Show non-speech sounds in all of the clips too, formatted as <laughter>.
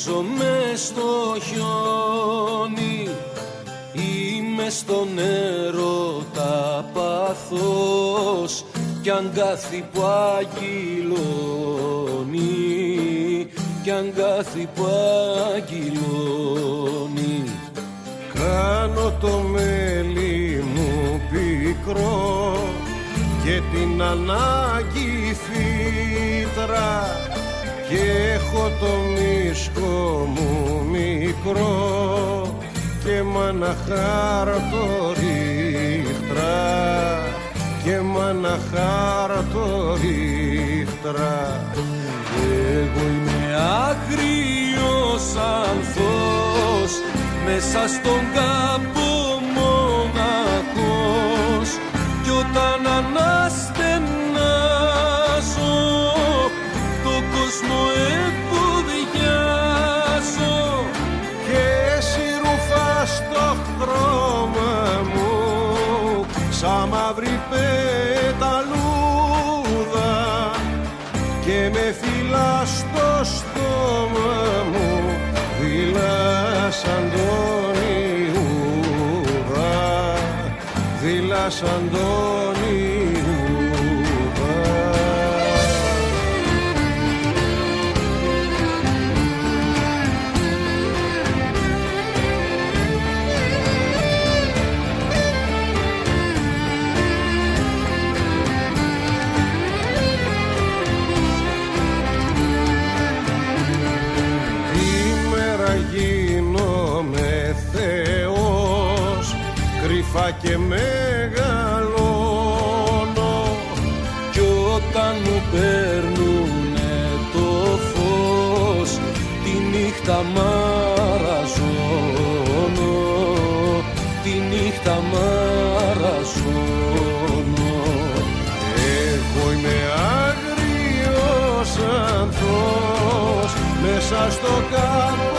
Ανθίζομαι στο χιόνι Είμαι στο νερό τα πάθος κι αγκάθι που αγγυλώνει κι αγκάθι που αγγυλώνει. Κάνω το μέλι μου πικρό και την ανάγκη φύτρα και έχω το μίσκο μου μικρό και μ' χάρτο ρίχτρα. Και μ' χάρτο ρίχτρα. Εγώ είμαι άγριος ανθός μέσα στον κάπο μοναχός. Κι όταν αναστενάζω δειλά σαν τον και μεγαλώνω νύχτα μαραζώνω τη νύχτα μαραζώνω. Εγώ είμαι άγριος ανθός μέσα στο κάπου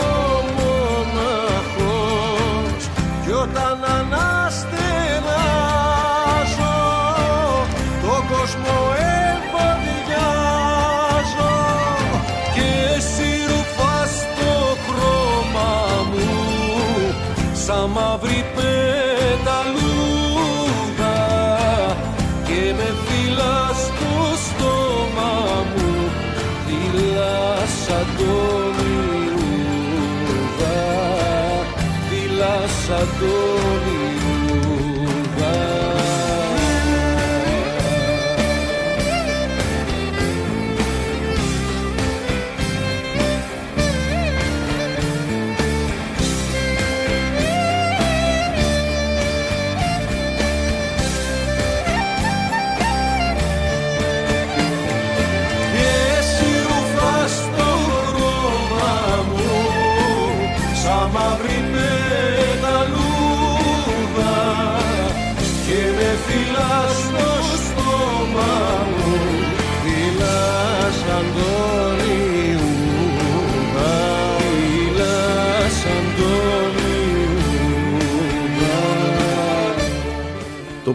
dor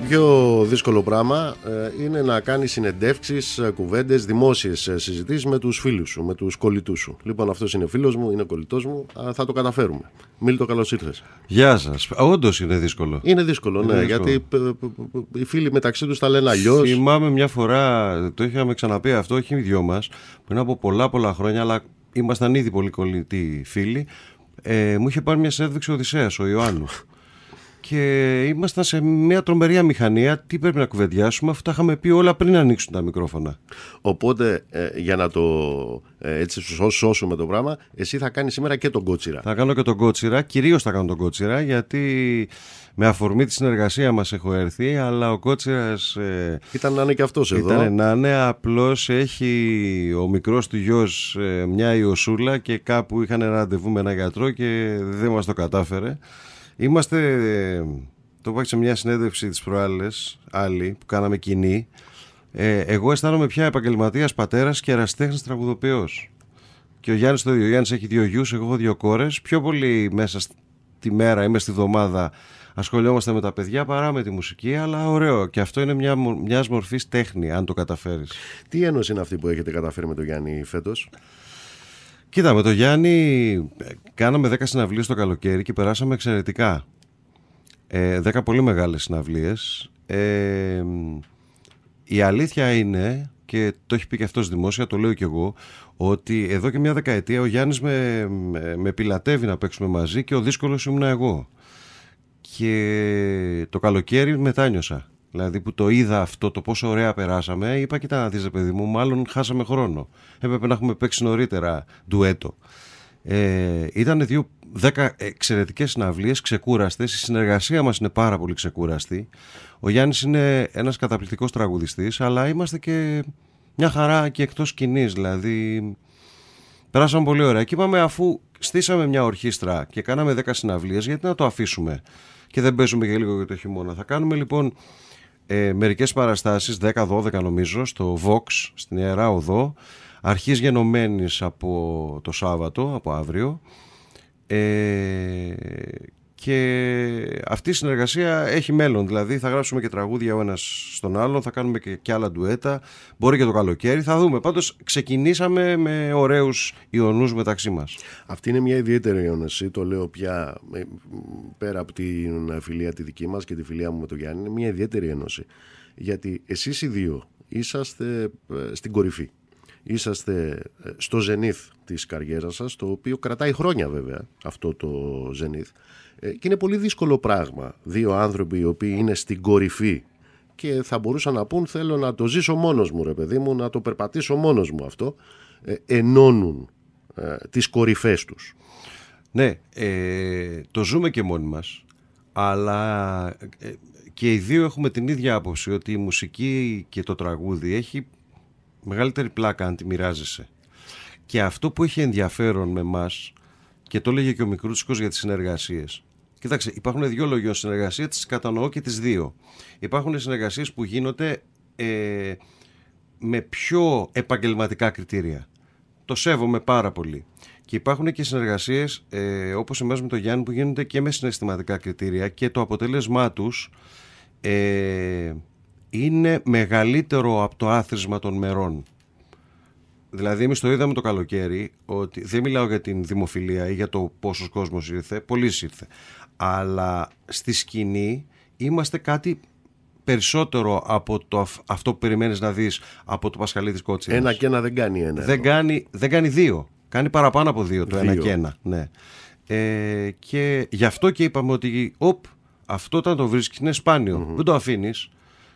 πιο δύσκολο πράγμα ε, είναι να κάνεις συνεντεύξεις, ε, κουβέντες, δημόσιες συζητήσεις με τους φίλους σου, με τους κολλητούς σου. Λοιπόν, αυτός είναι φίλος μου, είναι κολλητός μου, θα το καταφέρουμε. Μίλτο, καλώς ήρθες. Γεια σας. Όντως είναι δύσκολο. Είναι δύσκολο, ναι, γιατί οι φίλοι μεταξύ τους τα λένε αλλιώς. Θυμάμαι μια φορά, το είχαμε ξαναπεί αυτό, όχι οι δυο μας, πριν από πολλά πολλά χρόνια, αλλά ήμασταν ήδη πολύ κολλητοί φίλοι. Ε, μου είχε πάρει μια συνέντευξη Οδυσσέας, ο Ιωάννου. Και ήμασταν σε μια τρομερή μηχανία. Τι πρέπει να κουβεντιάσουμε, αφού τα είχαμε πει όλα πριν ανοίξουν τα μικρόφωνα. Οπότε, ε, για να το ε, έτσι σώσουμε το πράγμα, εσύ θα κάνεις σήμερα και τον κότσιρα. Θα κάνω και τον κότσιρα, κυρίως θα κάνω τον κότσιρα, γιατί με αφορμή τη συνεργασία μας έχω έρθει, αλλά ο κότσιρας. Ε, ήταν να είναι και αυτός εδώ. Ήταν να είναι, απλώς έχει ο μικρός του γιος ε, μια ιωσούλα και κάπου είχαν ραντεβού με ένα γιατρό και δεν μας το κατάφερε. Είμαστε, το είπα σε μια συνέντευξη της προάλλες, άλλη, που κάναμε κοινή. Ε, εγώ αισθάνομαι πια επαγγελματίας πατέρας και εραστέχνης τραγουδοποιός. Και ο Γιάννης το ίδιο. Ο Γιάννης έχει δύο γιους, εγώ έχω δύο κόρες. Πιο πολύ μέσα στη μέρα ή στη βδομάδα ασχολιόμαστε με τα παιδιά παρά με τη μουσική, αλλά ωραίο. Και αυτό είναι μια μιας μορφής τέχνη, αν το καταφέρεις. Τι ένωση είναι αυτή που έχετε καταφέρει με τον Γιάννη φέτος; Κοίτα, με τον Γιάννη κάναμε 10 συναυλίες το καλοκαίρι και περάσαμε εξαιρετικά. Ε, 10 πολύ μεγάλες συναυλίες. Ε, η αλήθεια είναι, και το έχει πει και αυτός δημόσια, το λέω και εγώ, ότι εδώ και μια δεκαετία ο Γιάννης με, με, με πιλατεύει να παίξουμε μαζί και ο δύσκολος ήμουν εγώ. Και το καλοκαίρι μετάνιωσα. Δηλαδή που το είδα αυτό, το πόσο ωραία περάσαμε, είπα: Κοιτά να δεις, παιδί μου, μάλλον χάσαμε χρόνο. Έπρεπε να έχουμε παίξει νωρίτερα ντουέτο. Ε, ήταν δύο, δέκα εξαιρετικές συναυλίες, ξεκούραστες. Η συνεργασία μας είναι πάρα πολύ ξεκούραστη. Ο Γιάννης είναι ένας καταπληκτικός τραγουδιστής, αλλά είμαστε και μια χαρά και εκτός σκηνής. Δηλαδή, περάσαμε πολύ ωραία. Και είπαμε, αφού στήσαμε μια ορχήστρα και κάναμε δέκα συναυλίες, γιατί να το αφήσουμε και δεν παίζουμε και λίγο για το χειμώνα. Θα κάνουμε λοιπόν ε, μερικές παραστάσεις, 10-12 νομίζω, στο Vox, στην Ιερά Οδό, αρχής γενομένης από το Σάββατο, από αύριο. Ε, και αυτή η συνεργασία έχει μέλλον. Δηλαδή θα γράψουμε και τραγούδια ο ένας στον άλλον, θα κάνουμε και, και άλλα ντουέτα. Μπορεί και το καλοκαίρι. Θα δούμε. Πάντως ξεκινήσαμε με ωραίους ιονούς μεταξύ μας. Αυτή είναι μια ιδιαίτερη ιονεσή. Το λέω πια πέρα από την φιλία τη δική μας και τη φιλία μου με τον Γιάννη. Είναι μια ιδιαίτερη ένωση. Γιατί εσείς οι δύο είσαστε ε, στην κορυφή. Είσαστε ε, στο ζενήθ της καριέρας σας, το οποίο κρατάει χρόνια βέβαια αυτό το ζενήθ. Ε, και είναι πολύ δύσκολο πράγμα. Δύο άνθρωποι οι οποίοι είναι στην κορυφή και θα μπορούσαν να πούν θέλω να το ζήσω μόνος μου ρε παιδί μου, να το περπατήσω μόνος μου αυτό, ε, ενώνουν ε, τις κορυφές τους. Ναι, ε, το ζούμε και μόνοι μας, αλλά και οι δύο έχουμε την ίδια άποψη ότι η μουσική και το τραγούδι έχει μεγαλύτερη πλάκα αν τη μοιράζεσαι. Και αυτό που έχει ενδιαφέρον με μας και το έλεγε και ο Μικρούτσικος για τις συνεργασίες Κοιτάξτε, υπάρχουν δύο λόγια συνεργασία, τις κατανοώ και τις δύο. Υπάρχουν συνεργασίες που γίνονται ε, με πιο επαγγελματικά κριτήρια. Το σέβομαι πάρα πολύ. Και υπάρχουν και συνεργασίες ε, όπως εμάς με τον Γιάννη που γίνονται και με συναισθηματικά κριτήρια και το αποτέλεσμά τους ε, είναι μεγαλύτερο από το άθροισμα των μερών. Δηλαδή, εμείς το είδαμε το καλοκαίρι ότι δεν μιλάω για την δημοφιλία ή για το πόσος κόσμος ήρθε. Πολλοί ήρθε αλλά στη σκηνή είμαστε κάτι περισσότερο από το, αυτό που περιμένεις να δεις από το Πασχαλίδης Κότσιρας. Ένα και ένα δεν κάνει ένα. Δεν κάνει, δεν κάνει δύο. Κάνει παραπάνω από δύο το ένα και ένα. Ναι. Ε, και γι' αυτό και είπαμε ότι οπ, αυτό όταν το βρίσκεις είναι Δεν το αφήνεις.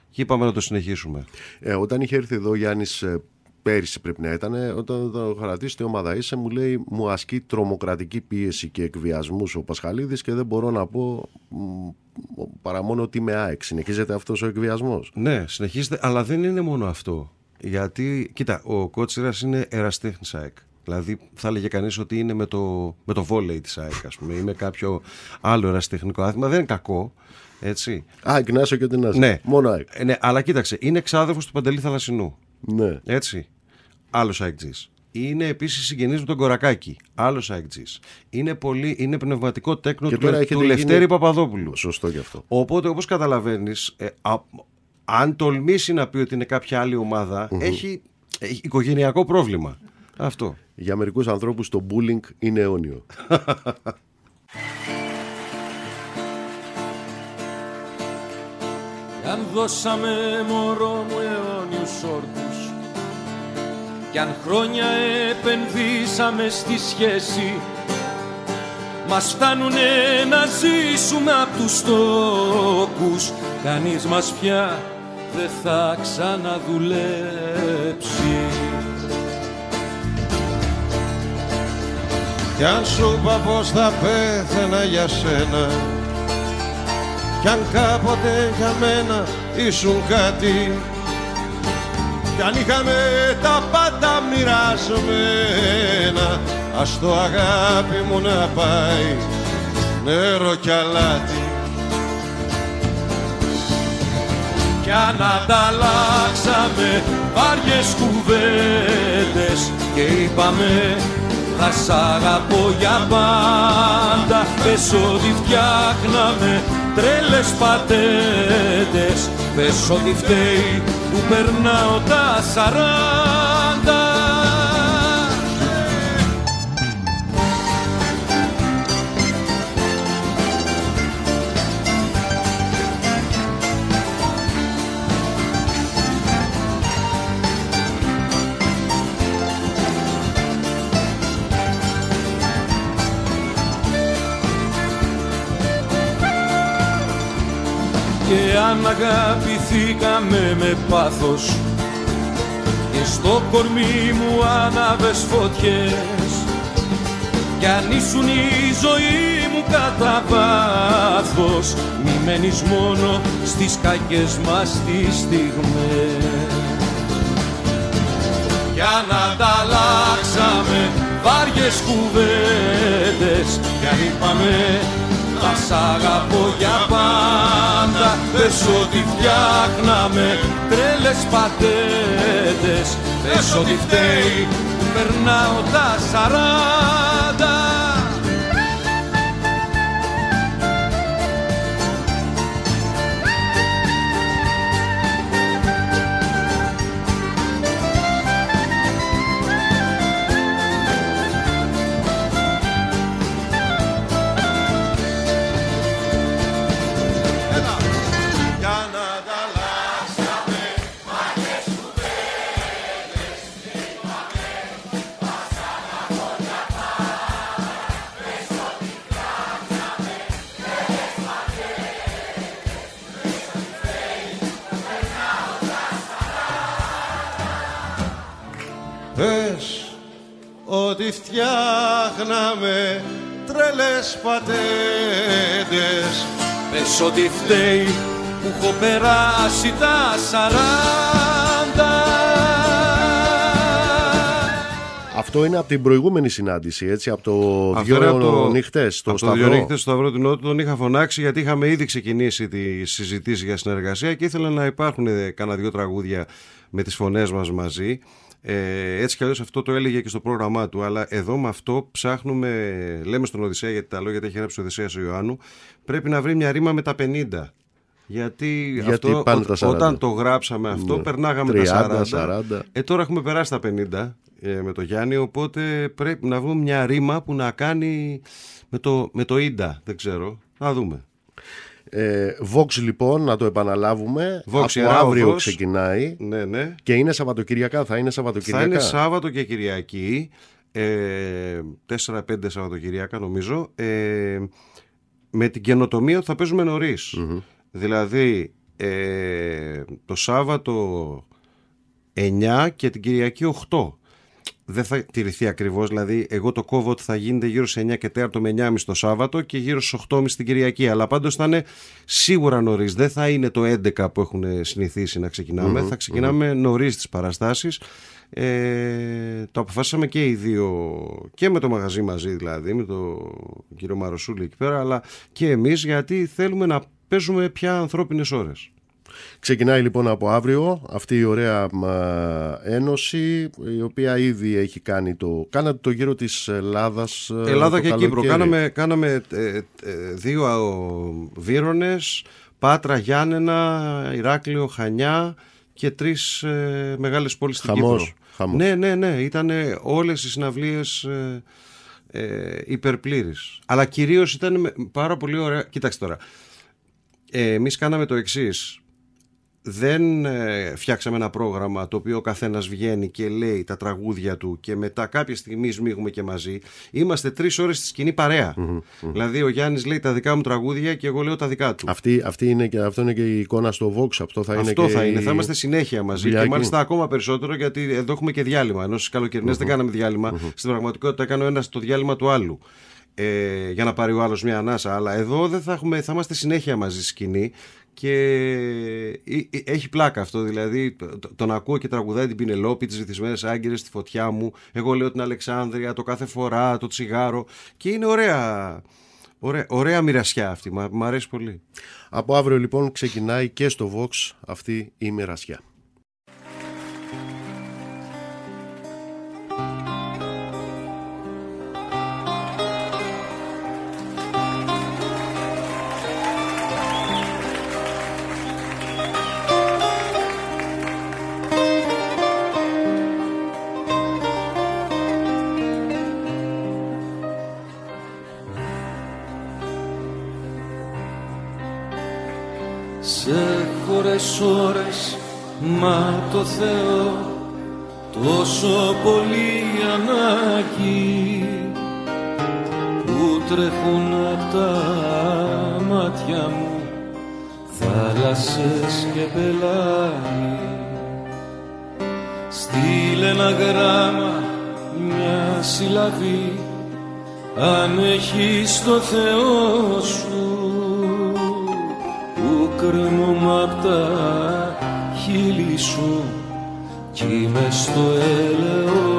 Και είπαμε να το συνεχίσουμε. Ε, όταν είχε έρθει εδώ ο Γιάννης ε, πέρυσι πρέπει να ήταν, όταν το χαρακτήρισε τι ομάδα είσαι, μου λέει μου ασκεί τρομοκρατική πίεση και εκβιασμούς ο Πασχαλίδης και δεν μπορώ να πω παρά μόνο ότι είμαι ΑΕΚ. Συνεχίζεται αυτός ο εκβιασμός. Ναι, συνεχίζεται, αλλά δεν είναι μόνο αυτό. Γιατί, κοίτα, ο Κότσιρας είναι εραστέχνης ΑΕΚ. Δηλαδή, θα έλεγε κανείς ότι είναι με το, με το βόλεϊ της ΑΕΚ, ας πούμε, ή με κάποιο άλλο εραστεχνικό άθλημα. Δεν είναι κακό. Έτσι. Α, Γνάσιο και την Ναι. Μόνο ΑΕΚ. Ε, ναι, αλλά κοίταξε, είναι εξάδελφος του Παντελή Θαλασσινού. Ναι. Έτσι. Άλλος αεκτζή. Είναι επίσης συγγενής με τον Κορακάκη. Άλλος αεκτζή. Είναι, πολύ, είναι πνευματικό τέκνο του, του Λευτέρη Παπαδόπουλου. Σωστό γι' αυτό. Οπότε, όπως καταλαβαίνεις, ε, αν τολμήσει να πει ότι είναι κάποια άλλη έχει, έχει οικογενειακό πρόβλημα. Αυτό. Για μερικούς ανθρώπους το bullying είναι αιώνιο. <laughs> αν δώσαμε μωρό μου αιώνιους όρκους κι αν χρόνια επενδύσαμε στη σχέση Μας φτάνουνε να ζήσουμε απ' τους τόπους Κανείς μας πια δεν θα ξαναδουλέψει. Κι αν σου είπα πως θα πέθαινα για σένα Κι αν κάποτε για μένα ήσουν κάτι Κι αν είχαμε τα πάντα μοιρασμένα Ας το αγάπη μου να πάει νερό κι αλάτι. Κι αν ανταλλάξαμε βάριες κουβέντες Και είπαμε θα σ' αγαπώ για πάντα. Πες ότι φτιάχναμε τρέλες πατέντες. Πες ότι φταίει που περνάω τα σαράντα και αν αγαπηθήκαμε με πάθος και στο κορμί μου άναβες φωτιές κι αν ήσουν η ζωή μου κατά βάθος μη μένεις μόνο στις κακές μας τις στιγμές. Κι αν ανταλλάξαμε βάριες κουβέντες κι αν είπαμε θα σ' αγαπώ για πάντα Πες ότι φτιάχναμε τρέλες πατέντες. Πες ότι φταίει που περνάω τα σαράντα πατέντες Πες ότι φταίει που έχω περάσει τα σαράντα Αυτό είναι από την προηγούμενη συνάντηση, έτσι, από το Αυτό δύο είναι από το- νύχτες στο από το δύο Σταυρό. νύχτες στο Σταυρό του Νότου τον είχα φωνάξει γιατί είχαμε ήδη ξεκινήσει τη συζητήση για συνεργασία και ήθελα να υπάρχουν ε, κάνα δύο τραγούδια με τις φωνές μας μαζί. Ε, έτσι κι αλλιώς αυτό το έλεγε και στο πρόγραμμά του αλλά εδώ με αυτό ψάχνουμε λέμε στον Οδυσσέα γιατί τα λόγια τα έχει γράψει ο Οδυσσέας ο Ιωάννου πρέπει να βρει μια ρήμα με τα 50 γιατί, Γιατί αυτό, πάνε ό- τα 40. όταν το γράψαμε αυτό Ναι. περνάγαμε 30, τα 40, 40. ε, τώρα έχουμε περάσει τα 50 ε, με το Γιάννη, οπότε πρέπει να βρούμε μια ρήμα που να κάνει με το, με το ίντα. Δεν ξέρω. Να δούμε. Ε, Vox λοιπόν, να το επαναλάβουμε. Vox, από Ιερά αύριο Οδός. ξεκινάει. Ναι, ναι. Και είναι Σαββατοκυριακά, θα είναι Σαββατοκυριακά. Θα είναι Σάββατο και Κυριακή. Ε, 4-5 Σαββατοκυριακά νομίζω. Ε, με την καινοτομία ότι θα παίζουμε νωρίς. Δηλαδή ε, το Σάββατο 9 και την Κυριακή 8. Δεν θα τηρηθεί ακριβώς, δηλαδή εγώ το κόβω ότι θα γίνεται γύρω σε 9 και 4 με 9.30 το Σάββατο και γύρω στις 8.30 την Κυριακή. Αλλά πάντως θα είναι σίγουρα νωρίς. Δεν θα είναι το 11 που έχουν συνηθίσει να ξεκινάμε. θα ξεκινάμε νωρίς τις παραστάσεις. Ε, το αποφάσισαμε και οι δύο και με το μαγαζί μαζί δηλαδή με τον κύριο Μαροσούλη εκεί πέρα αλλά και εμείς γιατί θέλουμε να παίζουμε πια ανθρώπινες ώρες Ξεκινάει λοιπόν από αύριο αυτή η ωραία μα, ένωση η οποία ήδη έχει κάνει το... Κάνατε το γύρο της Ελλάδας ε, Ελλάδα το και Κύπρο. καλοκαίρι. κάναμε, κάναμε ε, ε, δύο α, Βύρονες Πάτρα, Γιάννενα, Ηράκλειο, Χανιά και τρεις ε, μεγάλες πόλεις στην Χαμός, Κύπρο. χαμός. Ναι, ναι, ναι, ήταν όλες οι συναυλίες ε, ε, υπερπλήρης αλλά κυρίως ήταν με- πάρα πολύ ωραία. Κοίταξε τώρα. Ε, εμείς κάναμε το εξής δεν ε, φτιάξαμε ένα πρόγραμμα το οποίο ο καθένας βγαίνει και λέει τα τραγούδια του και μετά κάποια στιγμή σμίγουμε και μαζί. Είμαστε τρεις ώρες στη σκηνή Δηλαδή ο Γιάννης λέει τα δικά μου τραγούδια και εγώ λέω τα δικά του. Αυτή, αυτή είναι και, αυτό είναι και η εικόνα στο Vox. Αυτό θα είναι. Αυτό και θα η... είναι. Θα είμαστε συνέχεια μαζί δουλειά και εκεί. μάλιστα ακόμα περισσότερο γιατί εδώ έχουμε και διάλειμμα. Ενώ στις καλοκαιρινές δεν κάναμε διάλειμμα. Στην πραγματικότητα έκανε ο ένα το διάλειμμα του άλλου. Ε, για να πάρει ο άλλος μια ανάσα. Αλλά εδώ δεν θα, έχουμε, θα είμαστε συνέχεια μαζί στη σκηνή και ε, ε, έχει πλάκα αυτό. Δηλαδή το- τον ακούω και τραγουδάει την Πινελόπη, τις βυθισμένε άγκυρες στη φωτιά μου. Εγώ λέω την Αλεξάνδρεια, το κάθε φορά, το τσιγάρο. Και είναι ωραία. Ωραία, ωραία μοιρασιά αυτή. Μ' μ' αρέσει πολύ. Από αύριο λοιπόν ξεκινάει και στο Vox αυτή η μοιρασιά. Το Θεό τόσο πολύ ανάγκη που τρέχουν απ' τα μάτια μου θάλασσες και πελάγι Στείλε ένα γράμμα, μια συλλαβή αν έχεις το Θεό σου που κρέμω απ' τα χείλη σου κι είμαι στο έλεος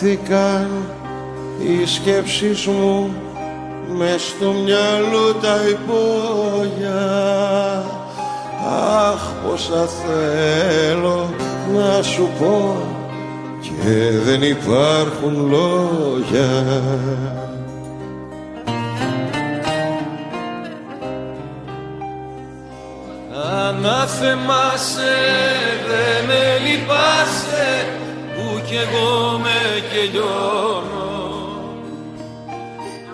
Κλειδωθήκαν οι σκέψεις μου μες στο μυαλό τα υπόγεια. Αχ πόσα θέλω να σου πω και δεν υπάρχουν λόγια. Ανάθεμάσαι, δε με λυπάσαι που κι εγώ με κελιώνω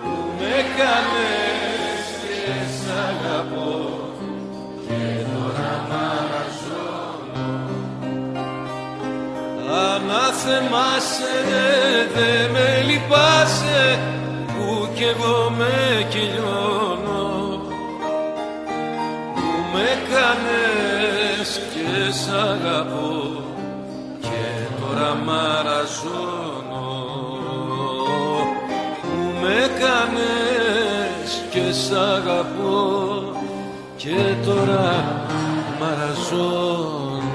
που με κάνες και σ' αγαπώ. Και τώρα μαραζώνω Ανάθεμάσαι, δε με λυπάσαι που κι εγώ με κελιώνω που με κάνες και σ' αγαπώ. Και τώρα μαραζώνω και τώρα μαραζώνω.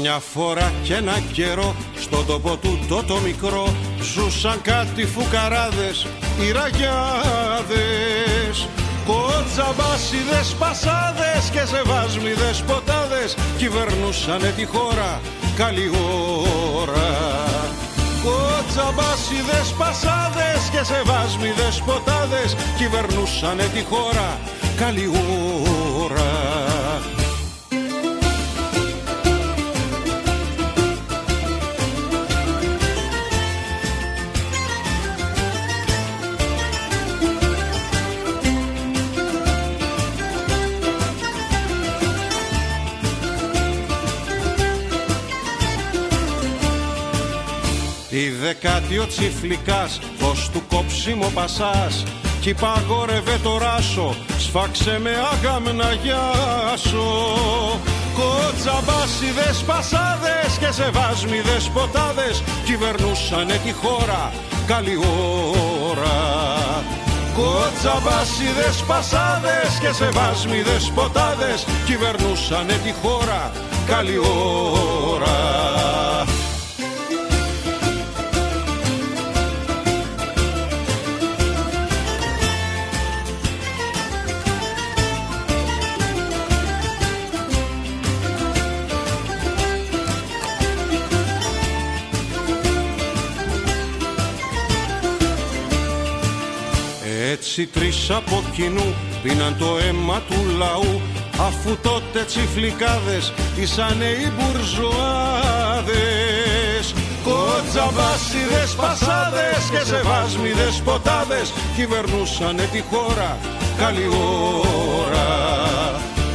Μια φορά και ένα καιρό στον τόπο του το το μικρό ζούσαν κάτι φουκαράδες οι ραγιάδες Κοτσαμπάσιδες πασάδες και σεβάσμιδες ποτάδες κυβερνούσανε τη χώρα καλή ώρα Κοτσαμπάσιδες πασάδες και σεβάσμιδες ποτάδες κυβερνούσανε τη χώρα καλή ώρα δεκάτιο τσιφλικάς Πως του κόψιμο πασάς. Κι παγόρευε το ράσο Σφάξε με άγαμνα γιάσο Κοτσαμπάσιδες πασάδες Και σεβάσμιδες ποτάδες Κυβερνούσανε τη χώρα Καλή ώρα. Κοτσαμπάσιδες πασάδες Και σεβάσμιδες ποτάδες Κυβερνούσανε τη χώρα Καλή ώρα Έτσι τρεις από κοινού πίναν το αίμα του λαού Αφού τότε τσιφλικάδες ήσανε οι μπουρζουάδες. Κοτζαμπάσιδες πασάδες και σεβάσμιδες ποτάδες Κυβερνούσανε τη χώρα καλή ώρα.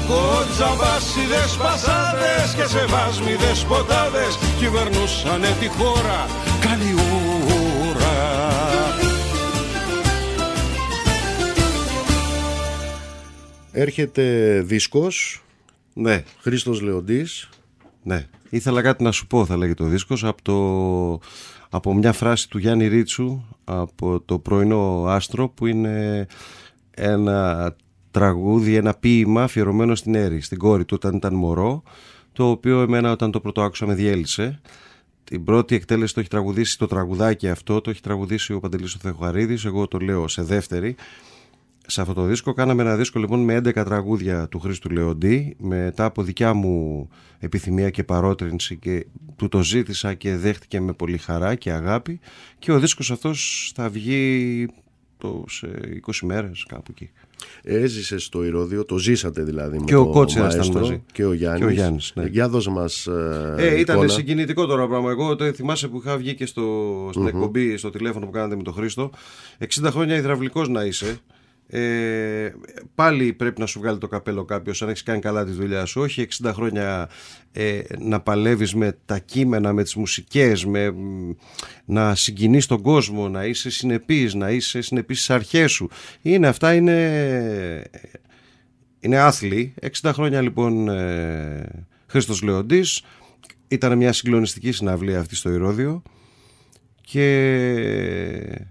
Κοτζαμπάσιδες πασάδες και σεβάσμιδες ποτάδες Κυβερνούσανε τη χώρα Έρχεται δίσκος, Ναι, Χρήστος Λεοντής. ναι. Ήθελα κάτι να σου πω, θα λέγει το δίσκος, από, το, από μια φράση του Γιάννη Ρίτσου, από το πρωινό άστρο, που είναι ένα τραγούδι, ένα ποίημα αφιερωμένο στην Έρη, στην κόρη του όταν ήταν μωρό, το οποίο εμένα όταν το πρώτο άκουσα με διέλυσε. Την πρώτη εκτέλεση το έχει τραγουδήσει το τραγουδάκι αυτό, το έχει τραγουδήσει ο Παντελής ο Θεοχαρίδης, εγώ το λέω σε δεύτερη. Σε αυτό το δίσκο κάναμε ένα δίσκο λοιπόν με 11 τραγούδια του Χρήστου Λεοντή μετά από δικιά μου επιθυμία και παρότρινση και του το ζήτησα και δέχτηκε με πολύ χαρά και αγάπη και ο δίσκος αυτός θα βγει το, σε 20 μέρες κάπου εκεί. Έζησε στο Ηρώδιο, το ζήσατε δηλαδή με Και ο το Κότσιρας ήταν μαέστρο μαζί. Και ο Γιάννης. Και ο Γιάννης, ναι. Για δώσε μας ε, Ε, ήταν εικόνα. συγκινητικό τώρα πράγμα. Εγώ το θυμάσαι που είχα βγει και στο, στην εκπομπή, στο τηλέφωνο που κάνατε με τον Χρήστο. 60 χρόνια υδραυλικός να είσαι. Ε, πάλι πρέπει να σου βγάλει το καπέλο κάποιος αν έχεις κάνει καλά τη δουλειά σου. Όχι 60 χρόνια ε, να παλεύεις με τα κείμενα, με τις μουσικές, με, μ, να συγκινείς τον κόσμο, να είσαι συνεπής, να είσαι συνεπής στις αρχές σου. Είναι αυτά, είναι, είναι άθλοι. 60 χρόνια λοιπόν ε, Χρήστος Λεοντής. Ήταν μια συγκλονιστική συναυλία αυτή στο Ηρώδιο και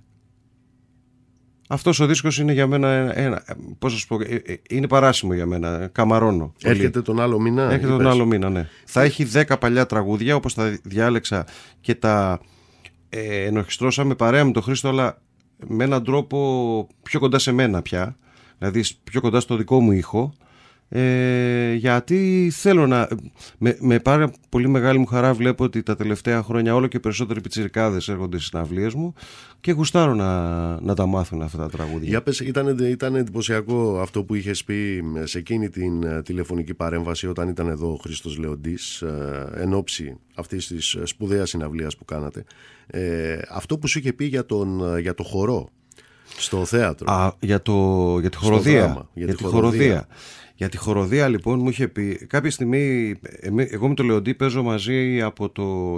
αυτός ο δίσκος είναι για μένα ένα, ένα- πώς να σου πω, ε, ε, είναι παράσιμο για μένα, καμαρώνω. πολύ. Έρχεται τον άλλο μήνα. Έρχεται τον είπες. άλλο μήνα, ναι. Θα έχει 10 παλιά τραγούδια όπως τα διάλεξα και τα ε, ενορχιστρώσαμε παρέα με τον Χρήστο αλλά με έναν τρόπο πιο κοντά σε μένα πια δηλαδή πιο κοντά στο δικό μου ήχο ε, γιατί θέλω να με, με πάρα πολύ μεγάλη μου χαρά βλέπω ότι τα τελευταία χρόνια όλο και περισσότεροι πιτσιρικάδες έρχονται στις συναυλίες μου και γουστάρω να, να τα μάθουν αυτά τα τραγούδια Για πες, ήταν, ήταν εντυπωσιακό αυτό που είχες πει σε εκείνη την ε, τηλεφωνική παρέμβαση όταν ήταν εδώ ο Χρήστος Λεοντής ε, εν ώψη αυτής της ε, σπουδαίας συναυλίας που κάνατε. Ε, αυτό που σου είχε πει για, τον, ε, για το χορό στο θέατρο. Α, για, το, για τη χοροδία. δράμα, για, για τη τη χοροδία. χοροδία. Για τη χοροδία λοιπόν μου είχε πει κάποια στιγμή, εμεί- εγώ με τον Λεοντή παίζω μαζί από το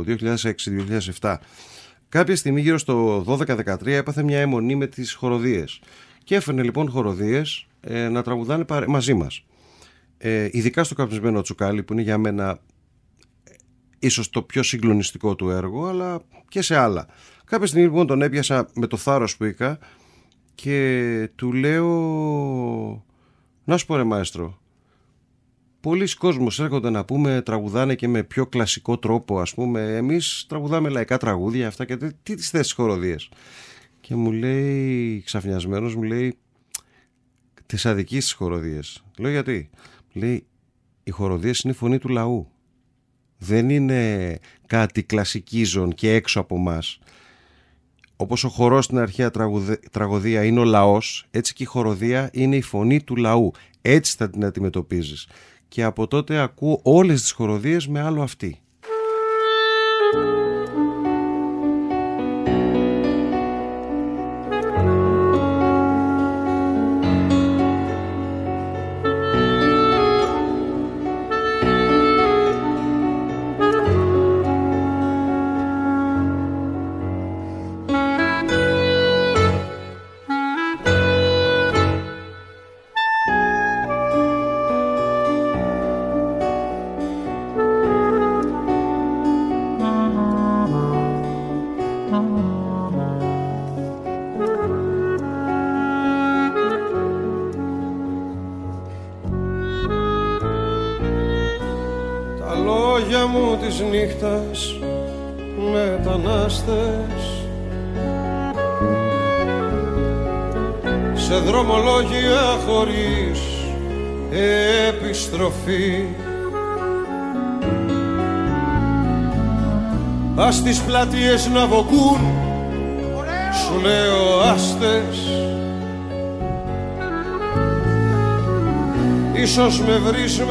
2006-2007. Κάποια στιγμή γύρω στο 12-13 έπαθε μια αιμονή με τις χοροδίες. Και έφερνε λοιπόν χοροδίες ε, να τραγουδάνε παρε- μαζί μας. Ε, ειδικά στο καπνισμένο τσουκάλι που είναι για μένα ε, ίσως το πιο συγκλονιστικό του έργο αλλά και σε άλλα. Κάποια στιγμή λοιπόν τον έπιασα με το θάρρος που είχα και του λέω να σου πω ρε μαέστρο πολλοί κόσμος έρχονται να πούμε τραγουδάνε και με πιο κλασικό τρόπο ας πούμε. Εμείς τραγουδάμε λαϊκά τραγούδια αυτά και τι, τις τις θέσεις χοροδίες; Και μου λέει ξαφνιασμένος μου λέει τις αδικείς τις χοροδίες λέω γιατί; Λέει οι χοροδίες είναι η φωνή του λαού. Δεν είναι κάτι κλασικίζον και έξω από μας όπως ο χορός στην αρχαία τραγουδε- τραγωδία είναι ο λαός, έτσι και η χοροδία είναι η φωνή του λαού. Έτσι θα την αντιμετωπίζεις. Και από τότε ακούω όλες τις χοροδίες με άλλο αυτή.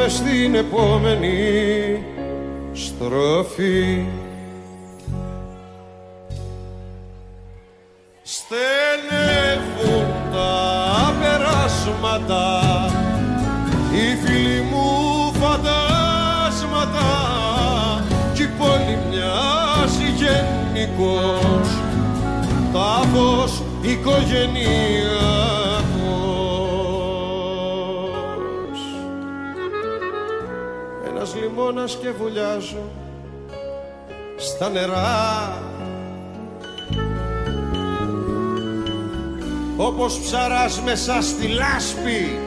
Στην επόμενη στροφή. Στενεύουν τα περάσματα οι φίλοι μου φαντάσματα κι η πόλη μοιάζει γενικός τάφος οικογενειακός Ένας λιμώνας και βουλιάζω στα νερά. Όπως ψαράς μέσα στη λάσπη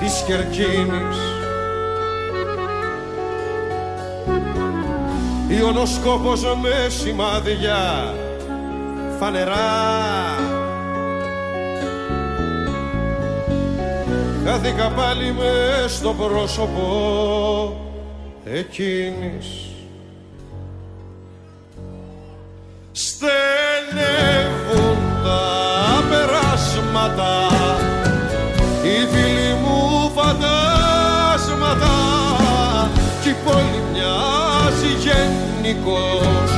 της Κερκίνης Ιωνοσκόπος με σημάδια φανερά. Χάθηκα πάλι μες στο πρόσωπο εκείνης. Στενεύουν τα περάσματα οι φίλοι μου φαντάσματα κι η πόλη μοιάζει γενικός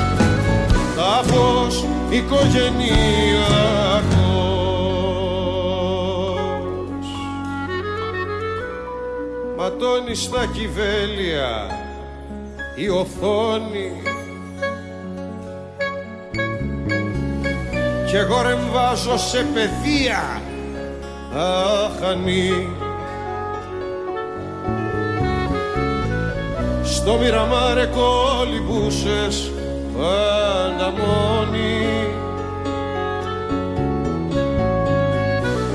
τάφος οικογενειακός. Ματώνεις στα κυβέλια η οθόνη. Και εγώ ρεμβάζω σε παιδεία. Αχανή στο μοιραμάρε κολυμπούσες πάντα μόνη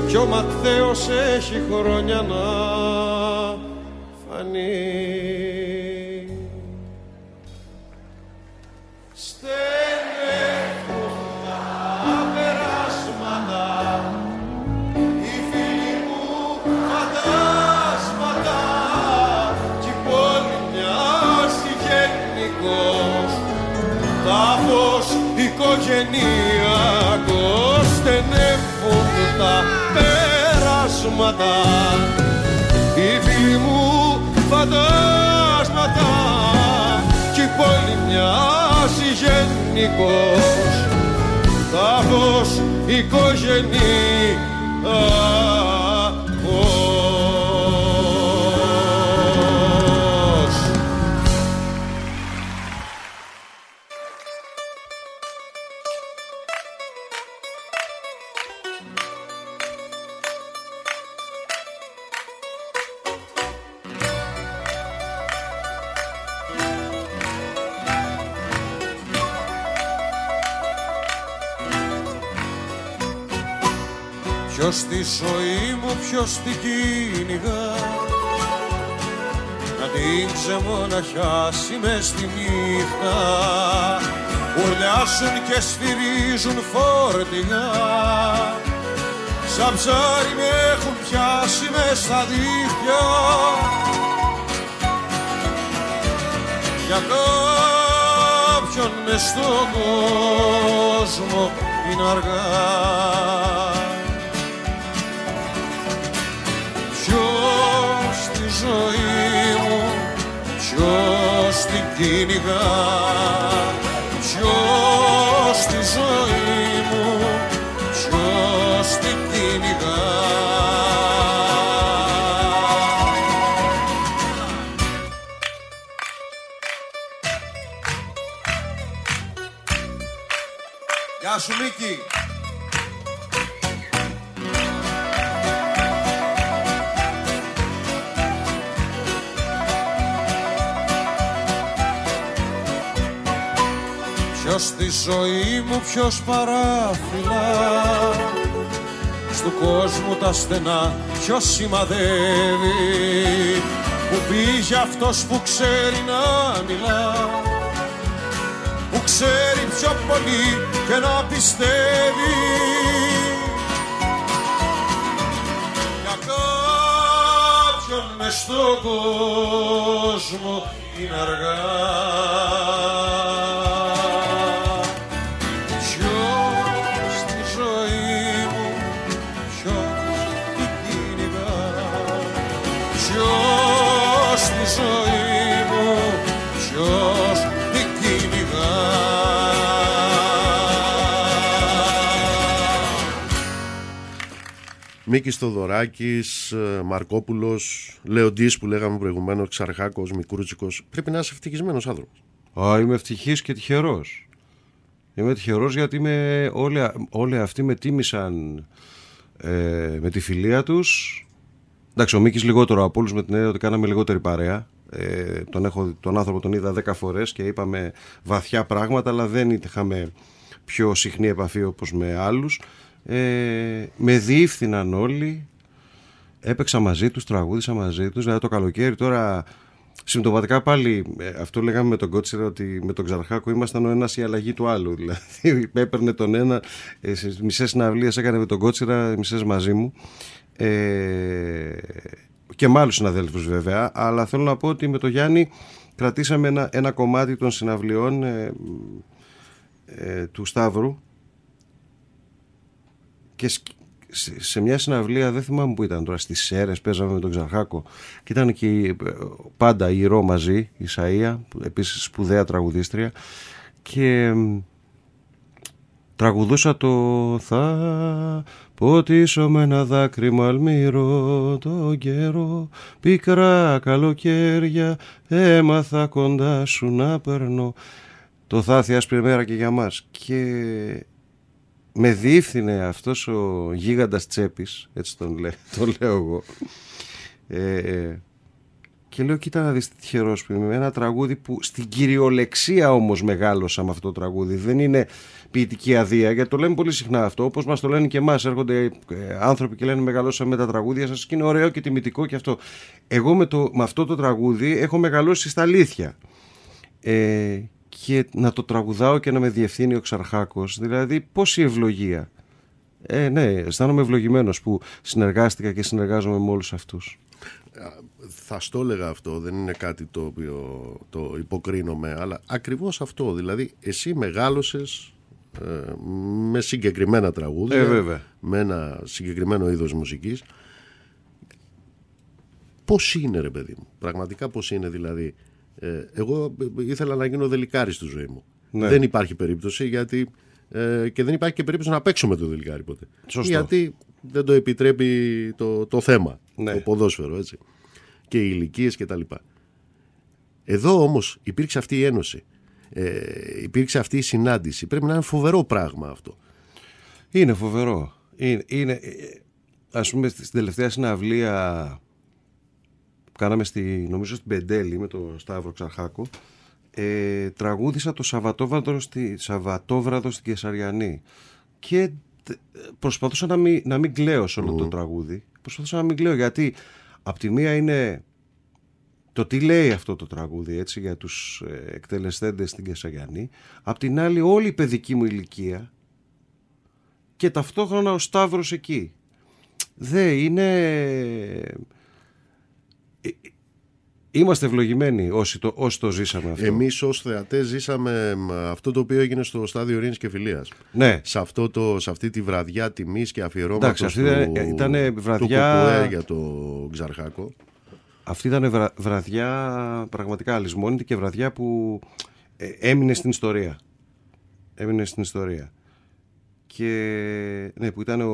κι ο Ματθαίος έχει χρόνια να φανεί οικογενειακός στενεύουν τα περάσματα οι φίλοι μου φαντάσματα κι η πόλη μοιάζει γενικός τάφος οικογενειακός Ποιος στη ζωή μου, ποιος την κυνηγά. Να την ξεμοναχιάσει μες στη νύχτα. Ουρλιάσουν και σφυρίζουν φόρτιγα Σαν ψάρι με έχουν πιάσει μες στα δίχτυα Για κάποιον μες στον κόσμο είναι αργά κυνηγά ζωή μου ποιος παράφυλα Στου κόσμου τα στενά ποιος σημαδεύει. Που πήγε αυτός που ξέρει να μιλά. Που ξέρει πιο πολύ και να πιστεύει. Για κάποιον μες στον κόσμο είναι αργά Μίκης Θοδωράκης, ε, Μαρκόπουλος, Λεοντής που λέγαμε προηγουμένως, Ξαρχάκος, Μικρούτσικος. Πρέπει να είσαι ευτυχισμένος άνθρωπος. Α, είμαι ευτυχής και τυχερός. Είμαι τυχερός γιατί με, όλοι, όλοι αυτοί με τίμησαν ε, με τη φιλία τους. Εντάξει, ο Μίκης λιγότερο από όλους με την έννοια ότι κάναμε λιγότερη παρέα. Ε, τον, έχω, τον άνθρωπο τον είδα δέκα φορές και είπαμε βαθιά πράγματα, αλλά δεν είχαμε πιο συχνή επαφή όπως με άλλους. Ε, με διεύθυναν όλοι, έπαιξα μαζί τους, τραγούδισα μαζί τους, δηλαδή το καλοκαίρι τώρα Συμπτωματικά πάλι ε, αυτό λέγαμε με τον Κότσιρα ότι με τον Ξαρχάκο ήμασταν ο ένας η αλλαγή του άλλου. <laughs> Δηλαδή έπαιρνε τον ένα, ε, σε μισές συναυλίες έκανε με τον Κότσιρα, μισές μαζί μου. Ε, και με άλλους συναδέλφους βέβαια. Αλλά θέλω να πω ότι με τον Γιάννη κρατήσαμε ένα, ένα κομμάτι των συναυλιών ε, ε, του Σταύρου και σκ- σε, σε μια συναυλία, δεν θυμάμαι που ήταν τώρα, στις Σέρες παίζαμε με τον Ξαρχάκο. Και ήταν και η- πάντα η Ρο μαζί, η Σαΐα, που επίσης σπουδαία τραγουδίστρια. Και μ, τραγουδούσα το «Θα ποτίσω με ένα δάκρυ μαλμύρο το καιρό. Πικρά καλοκαίρια έμαθα κοντά σου να περνώ» το «Θα άσπρη μέρα και για μας» και με διεύθυνε αυτός ο γίγαντας τσέπης, έτσι τον, λέ, τον λέω εγώ. Ε, και λέω, κοίτα να δεις τι τυχερός που είμαι. με Ένα τραγούδι που στην κυριολεξία όμως μεγάλωσα με αυτό το τραγούδι. Δεν είναι ποιητική αδεία, γιατί το λέμε πολύ συχνά αυτό. Όπως μας το λένε και εμάς. Έρχονται ε, άνθρωποι και λένε μεγαλώσαμε με τα τραγούδια σας και είναι ωραίο και τιμητικό και αυτό. Εγώ με, το, με αυτό το τραγούδι έχω μεγαλώσει στα αλήθεια. Ε, και να το τραγουδάω και να με διευθύνει ο Ξαρχάκος. Δηλαδή, πόση ευλογία. Ε, ναι, αισθάνομαι ευλογημένος που συνεργάστηκα και συνεργάζομαι με όλους αυτούς. Θα στο έλεγα αυτό, δεν είναι κάτι το οποίο το υποκρίνομαι, αλλά ακριβώς αυτό. Δηλαδή, εσύ μεγάλωσες ε, με συγκεκριμένα τραγούδια, Ε, βέβαια. με ένα συγκεκριμένο είδος μουσικής. Πώς είναι ρε παιδί μου, πραγματικά πώς είναι δηλαδή. Ε, εγώ ήθελα να γίνω δελικάρι στη ζωή μου. Ναι. Δεν υπάρχει περίπτωση γιατί ε, και δεν υπάρχει και περίπτωση να παίξω με το δελικάρι ποτέ. Σωστό. Γιατί δεν το επιτρέπει το, το θέμα, Ναι. το ποδόσφαιρο έτσι. Και οι ηλικίες και τα λοιπά. Εδώ όμως υπήρξε αυτή η ένωση. Ε, υπήρξε αυτή η συνάντηση. Πρέπει να είναι φοβερό πράγμα αυτό. Είναι φοβερό. Είναι, είναι, ε, ας πούμε στην τελευταία συναυλία που κάναμε στη, νομίζω στην Πεντέλη με τον Σταύρο Ξαρχάκο ε, τραγούδισα το Σαββατόβραδο, στη, Σαββατόβραδο στην Κεσαριανή. Και τε- προσπαθούσα να μην, να μην κλαίω σε όλο το τραγούδι. Προσπαθούσα να μην κλαίω γιατί απ' τη μία είναι το τι λέει αυτό το τραγούδι έτσι για τους ε, εκτελεστέντες στην Κεσαριανή. Απ' την άλλη όλη η παιδική μου ηλικία και ταυτόχρονα ο Σταύρος εκεί. Δε είναι... Ε, Είμαστε ευλογημένοι όσοι το, όσοι το ζήσαμε αυτό. Εμείς ως θεατές ζήσαμε μ, αυτό το οποίο έγινε στο στάδιο Ειρήνης και Φιλίας. Ναι, Σε, αυτό το, σε αυτή τη βραδιά τιμής και αφιερώματος Εντάξει, αυτή του, ήταν- ήτανε βραδιά- του Κουκουέ για το Ξαρχάκο. αυτή ήταν βρα, βραδιά πραγματικά αλυσμόνητη και βραδιά που ε, έμεινε στην ιστορία. Έμεινε στην ιστορία. Και ναι, που ήταν ο,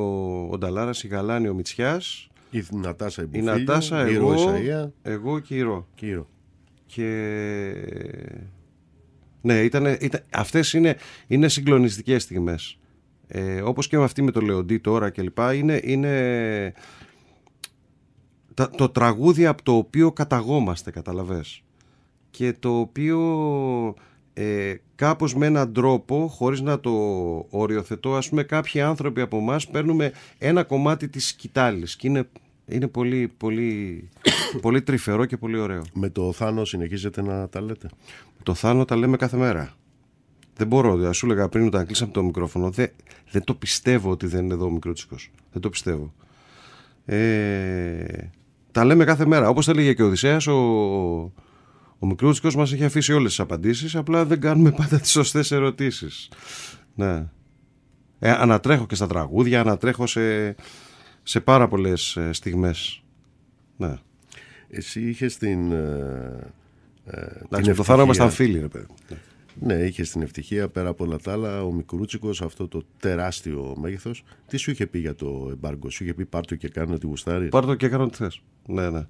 ο Νταλάρας, η Γαλάνη, ο Μητσιάς, Η Νατάσα η Ιμπουφίλιο, Νατάσα, η Ρο εγώ, Ισαΐα εγώ και η Ρο. και η Ρο. Και ναι, ήταν, ήταν, αυτές είναι, είναι συγκλονιστικές στιγμές. Ε, όπως και με αυτή με το Λεοντή τώρα και λοιπά, είναι, είναι τα- το τραγούδι από το οποίο καταγόμαστε, καταλαβες. Και το οποίο ε, κάπως με έναν τρόπο, χωρίς να το οριοθετώ, ας πούμε κάποιοι άνθρωποι από εμάς παίρνουμε ένα κομμάτι της σκητάλης και είναι είναι πολύ, πολύ, <coughs> πολύ τρυφερό και πολύ ωραίο. Με το Θάνο συνεχίζετε να τα λέτε; Το Θάνο τα λέμε κάθε μέρα. Δεν μπορώ, δηλαδή, σου έλεγα πριν όταν κλείσαμε το μικρόφωνο, δεν, δεν το πιστεύω ότι δεν είναι εδώ ο Μικρούτσικος. Δεν το πιστεύω. Ε, τα λέμε κάθε μέρα. Όπως τα έλεγε και ο Οδυσσέας, ο, ο Μικρούτσικος μας έχει αφήσει όλες τις απαντήσεις, απλά δεν κάνουμε πάντα τις σωστές ερωτήσεις. Ναι. Ε, ανατρέχω και στα τραγούδια, ανατρέχω σε, σε πάρα πολλές ε, στιγμές. Ναι. Εσύ είχες την... Ε, ε, την Εντάξει, το θάνατο ήμασταν φίλοι, ρε παιδί. Ναι, είχες την ευτυχία πέρα από όλα τα άλλα. Ο Μικρούτσικος, αυτό το τεράστιο μέγεθος, τι σου είχε πει για το εμπάργκο, σου είχε πει πάρτο και κάνω ό,τι γουστάρει. Πάρτο και κάνω ό,τι θες. Ναι, ναι.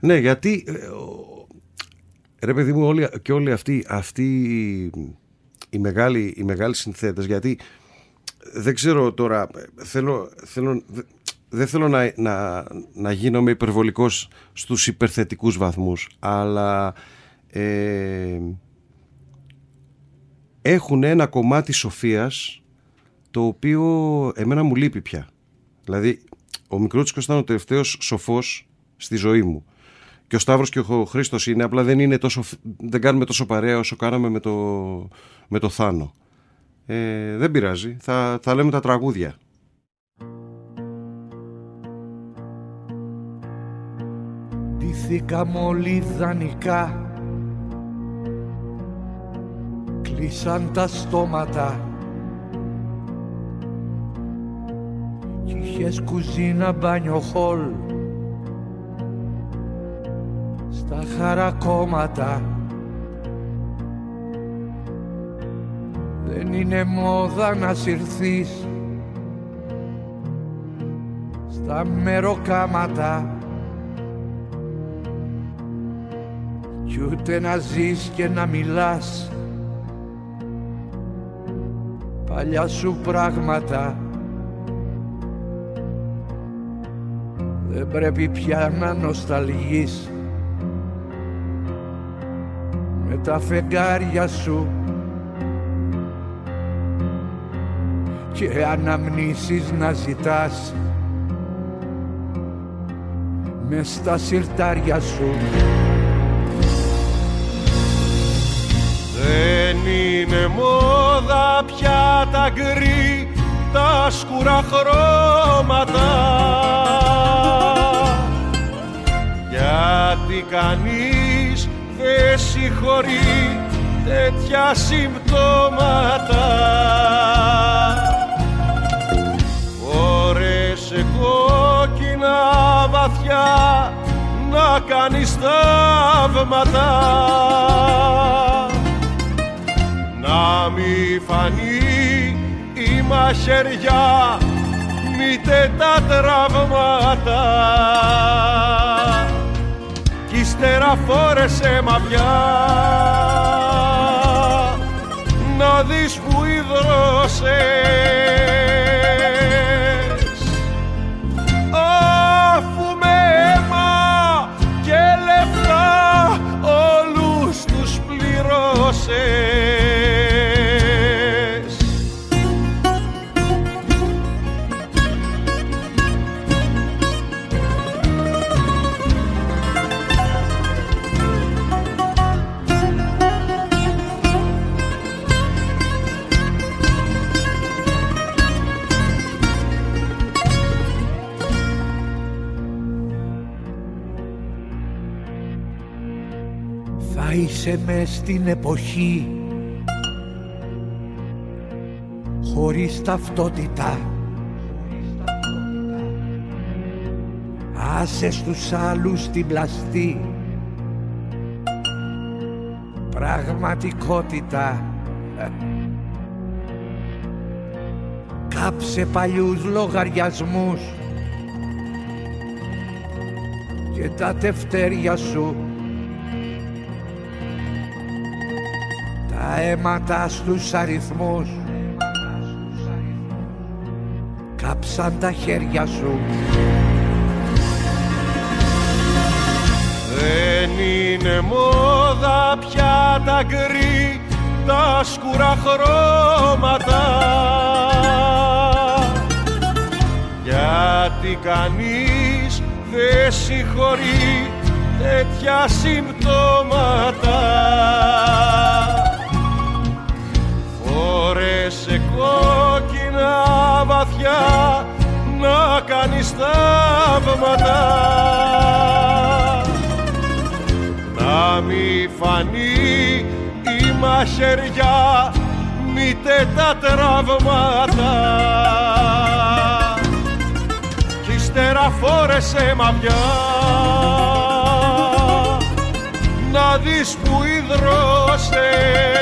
Ναι, γιατί. ε, ο- Ρε παιδί μου, όλοι, και όλοι αυτοί, αυτοί οι μεγάλοι, οι μεγάλοι συνθέτες, γιατί δεν ξέρω τώρα, θέλω, θέλω, δε- δεν θέλω να, να, να γίνομαι υπερβολικός στους υπερθετικούς βαθμούς, αλλά ε, έχουν ένα κομμάτι σοφίας το οποίο εμένα μου λείπει πια. Δηλαδή, ο Μικρούτσικος ήταν ο τελευταίος σοφός στη ζωή μου. Και ο Σταύρος και ο Χρήστος είναι, απλά δεν, είναι τόσο, δεν κάνουμε τόσο παρέα όσο κάναμε με το, με το Θάνο. Ε, δεν πειράζει, θα, θα λέμε τα τραγούδια. Ντύθηκαμε όλοι δανεικά Κλείσαν τα στόματα Κι είχες κουζίνα μπάνιο χολ Στα χαρακόμματα. Δεν είναι μόδα να συρθείς. Στα μεροκάματα. Κι ούτε να ζεις και να μιλάς. Παλιά σου πράγματα. Δεν πρέπει πια να νοσταλγείς με τα φεγγάρια σου. Και αναμνήσεις να ζητάς. Μες στα συρτάρια σου. Δεν είναι μόδα πια τα γκρι, τα σκουρά χρώματα. Γιατί κανείς δεν συγχωρεί τέτοια συμπτώματα. Φόρεσε κόκκινα βαθιά να κάνεις θαύματα. Να μη φανεί η μαχαιριά μήτε τα τραύματα. κι ύστερα φόρεσε μαυριά να δεις που υδρώσες θα είσαι με στην εποχή. Χωρίς ταυτότητα. Άσε στους άλλους την πλαστή. Πραγματικότητα. Κάψε παλιούς λογαριασμούς. Και τα τευτέρια σου τα αίματα στους αριθμούς. Κάψαν τα χέρια σου. Δεν είναι μόδα πια τα γκρι, τα σκουρά χρώματα. Για γιατί κανείς δεν συγχωρεί τέτοια συμπτώματα Φόρεσε κόκκινα βαθιά να κάνεις θαύματα. Να μη φανεί η μαχαιριά μήτε τα τραύματα. Κι ύστερα φόρεσε μαυριά να δεις που υδρώσες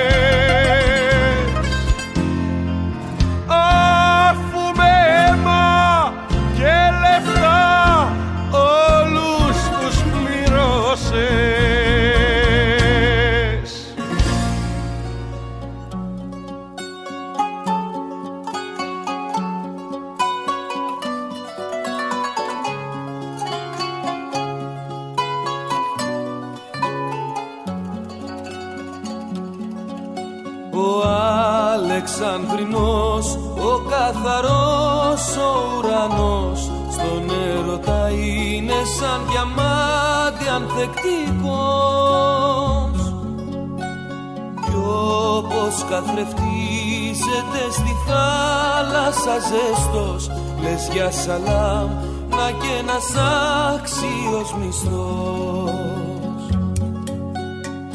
Αλεξανδρινός, ο καθαρός ο ουρανός. Στον έρωτα είναι σαν διαμάντι ανθεκτικός. Κι όπως καθρεφτίζεται στη θάλασσα ζέστος Λες για σαλάμ να και ένας άξιος μισθός.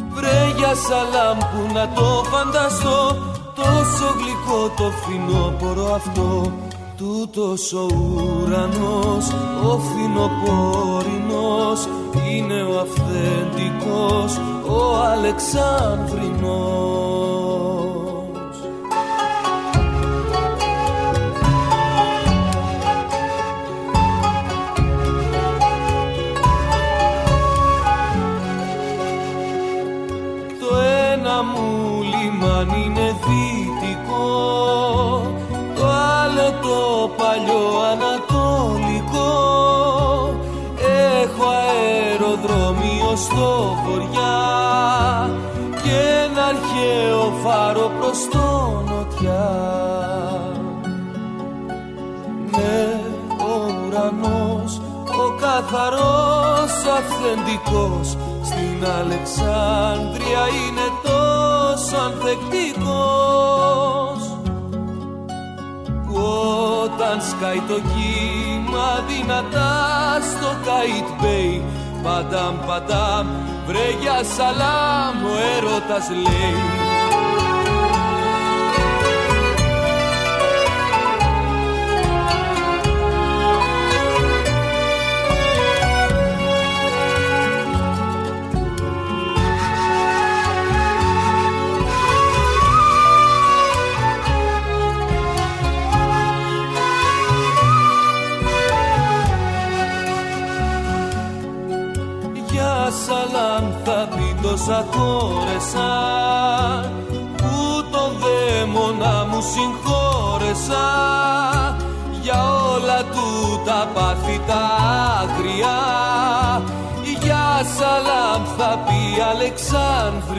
Βρε για σαλάμ που να το φανταστώ Τόσο γλυκό το φινόπορο αυτό. Τούτος ο ουρανός, ο φινοπορεινός Είναι ο αυθεντικός, ο Αλεξάνδρινος ο καθαρός αυθεντικός. Στην Αλεξάνδρεια είναι τόσο ανθεκτικός. Που όταν σκάει το κύμα δυνατά στο Καϊτ Μπέι Παντάμ παντάμ βρε يا سلام ο έρωτας λέει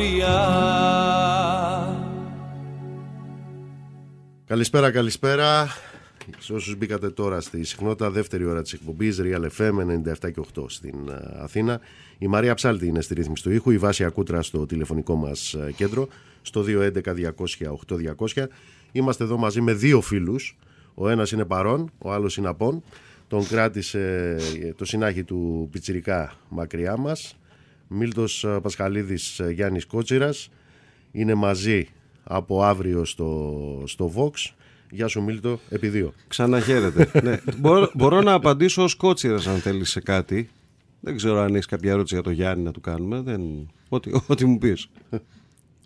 Αλεξάνδρεια Καλησπέρα, καλησπέρα. Σε όσους μπήκατε τώρα στη συχνότητα, δεύτερη ώρα της εκπομπής, Real FM 97 και 8 στην ε, Αθήνα. Η Μαρία Ψάλτη είναι στη ρύθμιση του ήχου, η Βάση Ακούτρα στο τηλεφωνικό μας ε, κέντρο, στο 211-200-8200. Είμαστε εδώ μαζί με δύο φίλους. Ο ένας είναι παρόν, ο άλλος είναι απόν. Τον κράτησε ε, το συνάχη του Πιτσιρικά μακριά μας. Μίλτος ε, Πασχαλίδης ε, Γιάννης Κότσιρας είναι μαζί από αύριο στο, στο Vox. Γεια σου Μίλτο, επί δύο. Ξαναχαίρετε. <laughs> ναι. μπορώ, μπορώ να απαντήσω ως κότσιρας αν θέλεις σε κάτι. Δεν ξέρω αν έχεις κάποια ερώτηση για το Γιάννη να του κάνουμε. Δεν... Ό,τι, ό,τι μου πεις.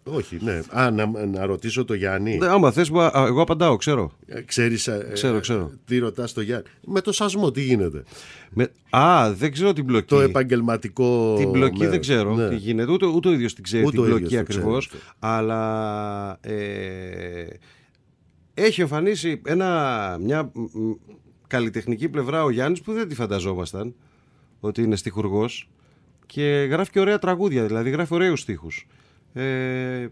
Όχι, ναι. Α, να, να ρωτήσω το Γιάννη. Ναι, άμα θες, μπο- α, εγώ απαντάω, ξέρω. Ε, Ξέρεις, ε, Ξέρω, ξέρω. τι ρωτάς το Γιάννη. Με το σασμό τι γίνεται; Με... Α, δεν ξέρω την μπλοκή. Το επαγγελματικό Την μπλοκή μέρος. δεν ξέρω Ναι. τι γίνεται. Ούτε, ούτε ο ίδιος την ξέρει Ούτε την ο ίδιος μπλοκή το ξέρει ακριβώς. αυτό. Αλλά ε, έχει εμφανίσει ένα, μια μ, μ, καλλιτεχνική πλευρά ο Γιάννης που δεν τη φανταζόμασταν ότι είναι στιχουργός και γράφει και ωραία τραγούδια, δηλαδή γράφει ωραίους στίχους. Ε,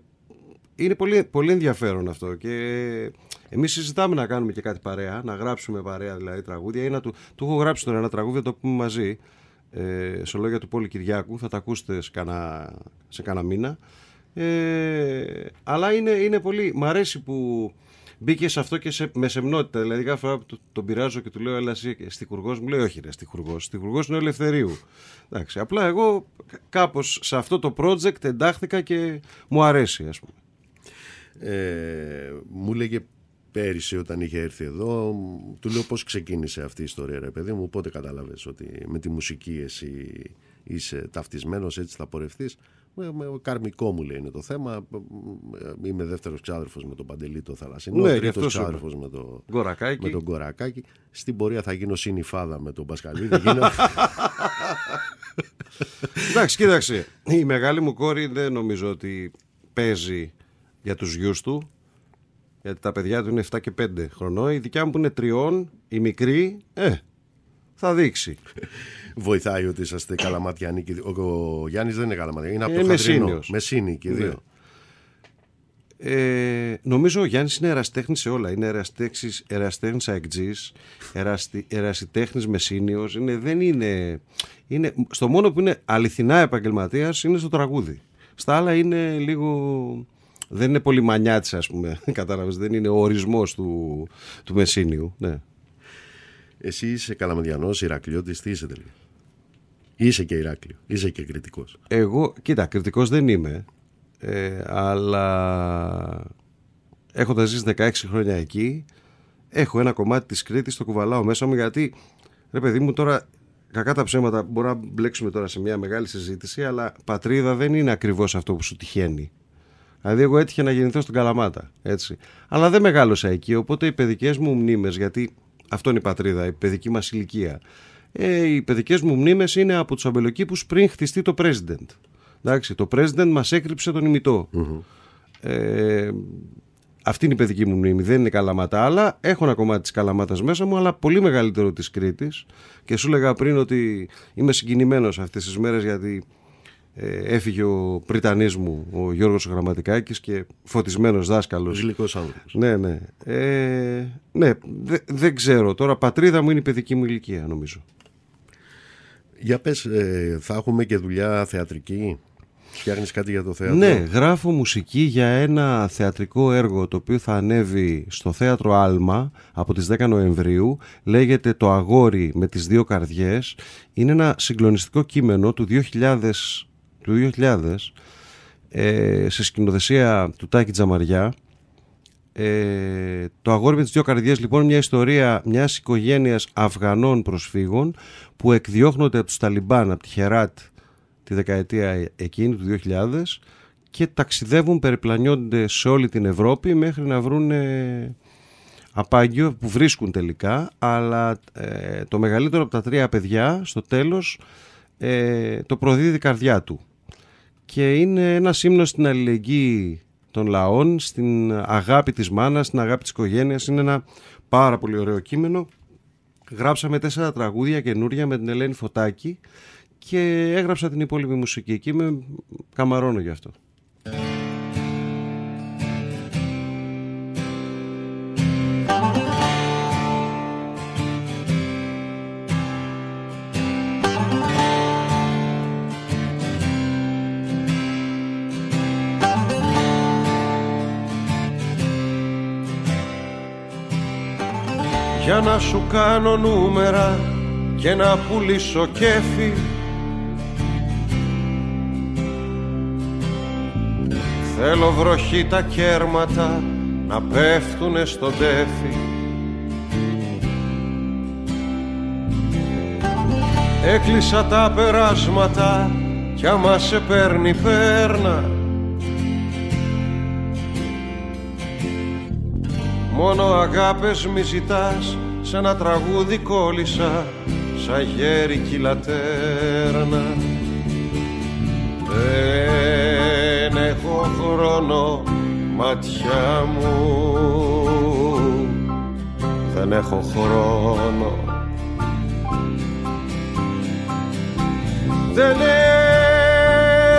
είναι πολύ, πολύ ενδιαφέρον αυτό και Εμείς συζητάμε να κάνουμε και κάτι παρέα, να γράψουμε παρέα δηλαδή τραγούδια ή να του, του έχω γράψει τώρα ένα τραγούδι, θα το πούμε μαζί. Ε, σε λόγια του Πόλη Κυριάκου, θα τα ακούσετε σε κάνα, σε κάνα μήνα. Ε, αλλά είναι, είναι πολύ. Μ' αρέσει που μπήκε σε αυτό και σε, με σεμνότητα. Δηλαδή, κάθε φορά που τον πειράζω και του λέω, Ελά, εσύ στιχουργός, μου λέει, Όχι, ρε, στιχουργός. Στιχουργός είναι ο Ελευθερίου. Εντάξει, απλά εγώ κάπως σε αυτό το project εντάχθηκα και μου αρέσει, ας πούμε. Ε, μου λέγε πέρυσι όταν είχε έρθει εδώ, του λέω πώς ξεκίνησε αυτή η ιστορία ρε παιδί μου, πότε κατάλαβες ότι με τη μουσική εσύ είσαι ταυτισμένος, έτσι θα πορευτείς. Με, με, καρμικό μου λέει είναι το θέμα. Είμαι δεύτερος ξάδερφος με τον Παντελή το Θαλασσινό. Ναι, τρίτος αυτός ξάδερφος με, το, Γκορακάκι. με τον Κορακάκη. Στην πορεία θα γίνω συνυφάδα με τον Πασχαλίδη. γίνω... <laughs> Εντάξει, κοίταξε. Η μεγάλη μου κόρη δεν νομίζω ότι παίζει για τους γιους του. Γιατί τα παιδιά του είναι 7 και 5 χρονών. Η δικιά μου που είναι τριών, η μικρή, ε, θα δείξει. <laughs> Βοηθάει ότι είσαστε καλαματιανοί. και- Ο, ο Γιάννης δεν είναι καλαματιανή. Είναι από Ε, το Χατρινό. Μεσσήνιος. Μεσίνη και οι Ναι. δύο. Ε, νομίζω ο Γιάννης είναι εραστέχνης σε όλα. Είναι εραστέχνης, εραστέχνης αεκτζής, εραστη, ερασιτέχνης μεσίνιος. Είναι, δεν είναι, είναι... Στο μόνο που είναι αληθινά επαγγελματίας είναι στο τραγούδι. Στα άλλα είναι λίγο... Δεν είναι πολύ μανιάτης ας πούμε, <laughs> κατάλαβες. Δεν είναι ο ορισμός του, του μεσίνιου. Ναι. Εσύ είσαι καλαματιανός, Ηρακλειώτης, τι είσαι τελικά; Είσαι και Ηράκλειο. Είσαι και κριτικός. Εγώ, κοίτα, κριτικός δεν είμαι, ε, αλλά έχοντας ζήσει 16 χρόνια εκεί, έχω ένα κομμάτι της Κρήτης, το κουβαλάω μέσα μου, γιατί, ρε παιδί μου, τώρα, κακά τα ψέματα, μπορούμε να μπλέξουμε τώρα σε μια μεγάλη συζήτηση, αλλά πατρίδα δεν είναι ακριβώς αυτό που σου τυχαίνει. Δηλαδή, εγώ έτυχε να γεννηθώ στην Καλαμάτα, έτσι. Αλλά δεν μεγάλωσα εκεί, οπότε οι παιδικές μου μνήμες, γιατί αυτό είναι η πατρίδα, η παιδική μας ηλικία. Ε, οι παιδικές μου μνήμες είναι από τους αμπελοκήπους πριν χτιστεί το president. Εντάξει, το president μας έκρυψε τον ημιτό. Ε, αυτή είναι η παιδική μου μνήμη. Δεν είναι καλαμάτα, αλλά έχω ένα κομμάτι της καλαμάτας μέσα μου, αλλά πολύ μεγαλύτερο της Κρήτης. Και σου έλεγα πριν ότι είμαι συγκινημένος αυτές τις μέρες γιατί ε, έφυγε ο πριτανής μου, ο Γιώργος Γραμματικάκης και φωτισμένος δάσκαλος. Γλυκός άνθρωπος. Ναι, ναι. Ε, ναι, δε- δεν ξέρω. Τώρα πατρίδα μου είναι η παιδική μου ηλικία νομίζω. Για πες, ε, θα έχουμε και δουλειά θεατρική; Φτιάχνεις κάτι για το θέατρο; Ναι, γράφω μουσική για ένα θεατρικό έργο το οποίο θα ανέβει στο Θέατρο Άλμα από τις 10 Νοεμβρίου. Λέγεται «Το αγόρι με τις δύο καρδιές». Είναι ένα συγκλονιστικό κείμενο του 2000, του 2000 ε, σε σκηνοθεσία του Τάκη Τζαμαριά. Ε, το αγόρι με τις δύο καρδιές λοιπόν μια ιστορία μιας οικογένειας Αφγανών προσφύγων που εκδιώχνονται από τους Ταλιμπάν από τη Χεράτ τη δεκαετία εκείνη του 2000 και ταξιδεύουν, περιπλανιόνται σε όλη την Ευρώπη μέχρι να βρουν ε, απάγιο που βρίσκουν τελικά αλλά ε, το μεγαλύτερο από τα τρία παιδιά στο τέλος ε, το προδίδει η καρδιά του και είναι ένα ύμνο στην αλληλεγγύη των λαών, στην αγάπη της μάνας, στην αγάπη της οικογένειας. Είναι ένα πάρα πολύ ωραίο κείμενο. Γράψαμε τέσσερα τραγούδια καινούρια με την Ελένη Φωτάκη και έγραψα την υπόλοιπη μουσική και είμαι καμαρώνω γι' αυτό. Να σου κάνω νούμερα και να πουλήσω κέφι. Θέλω βροχή τα κέρματα να πέφτουνε στο τέφι Έκλεισα τα περάσματα κι άμα σε παίρνει πέρνα Μόνο αγάπες μη ζητάς Σ' ένα τραγούδι κόλλησα Σαν γέρικη λατέρνα Δεν έχω χρόνο Ματιά μου. Δεν έχω χρόνο. Δεν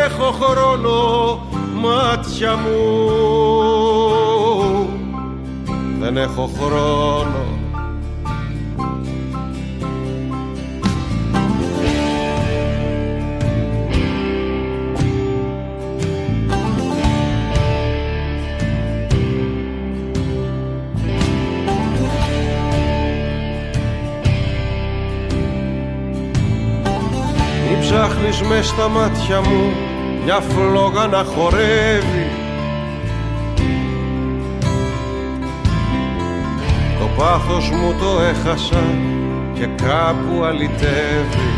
έχω χρόνο Μάτια μου. Δεν έχω χρόνο ψάχνεις μες στα μάτια μου μια φλόγα να χορεύει. Το πάθος μου το έχασα και κάπου αλυτεύει.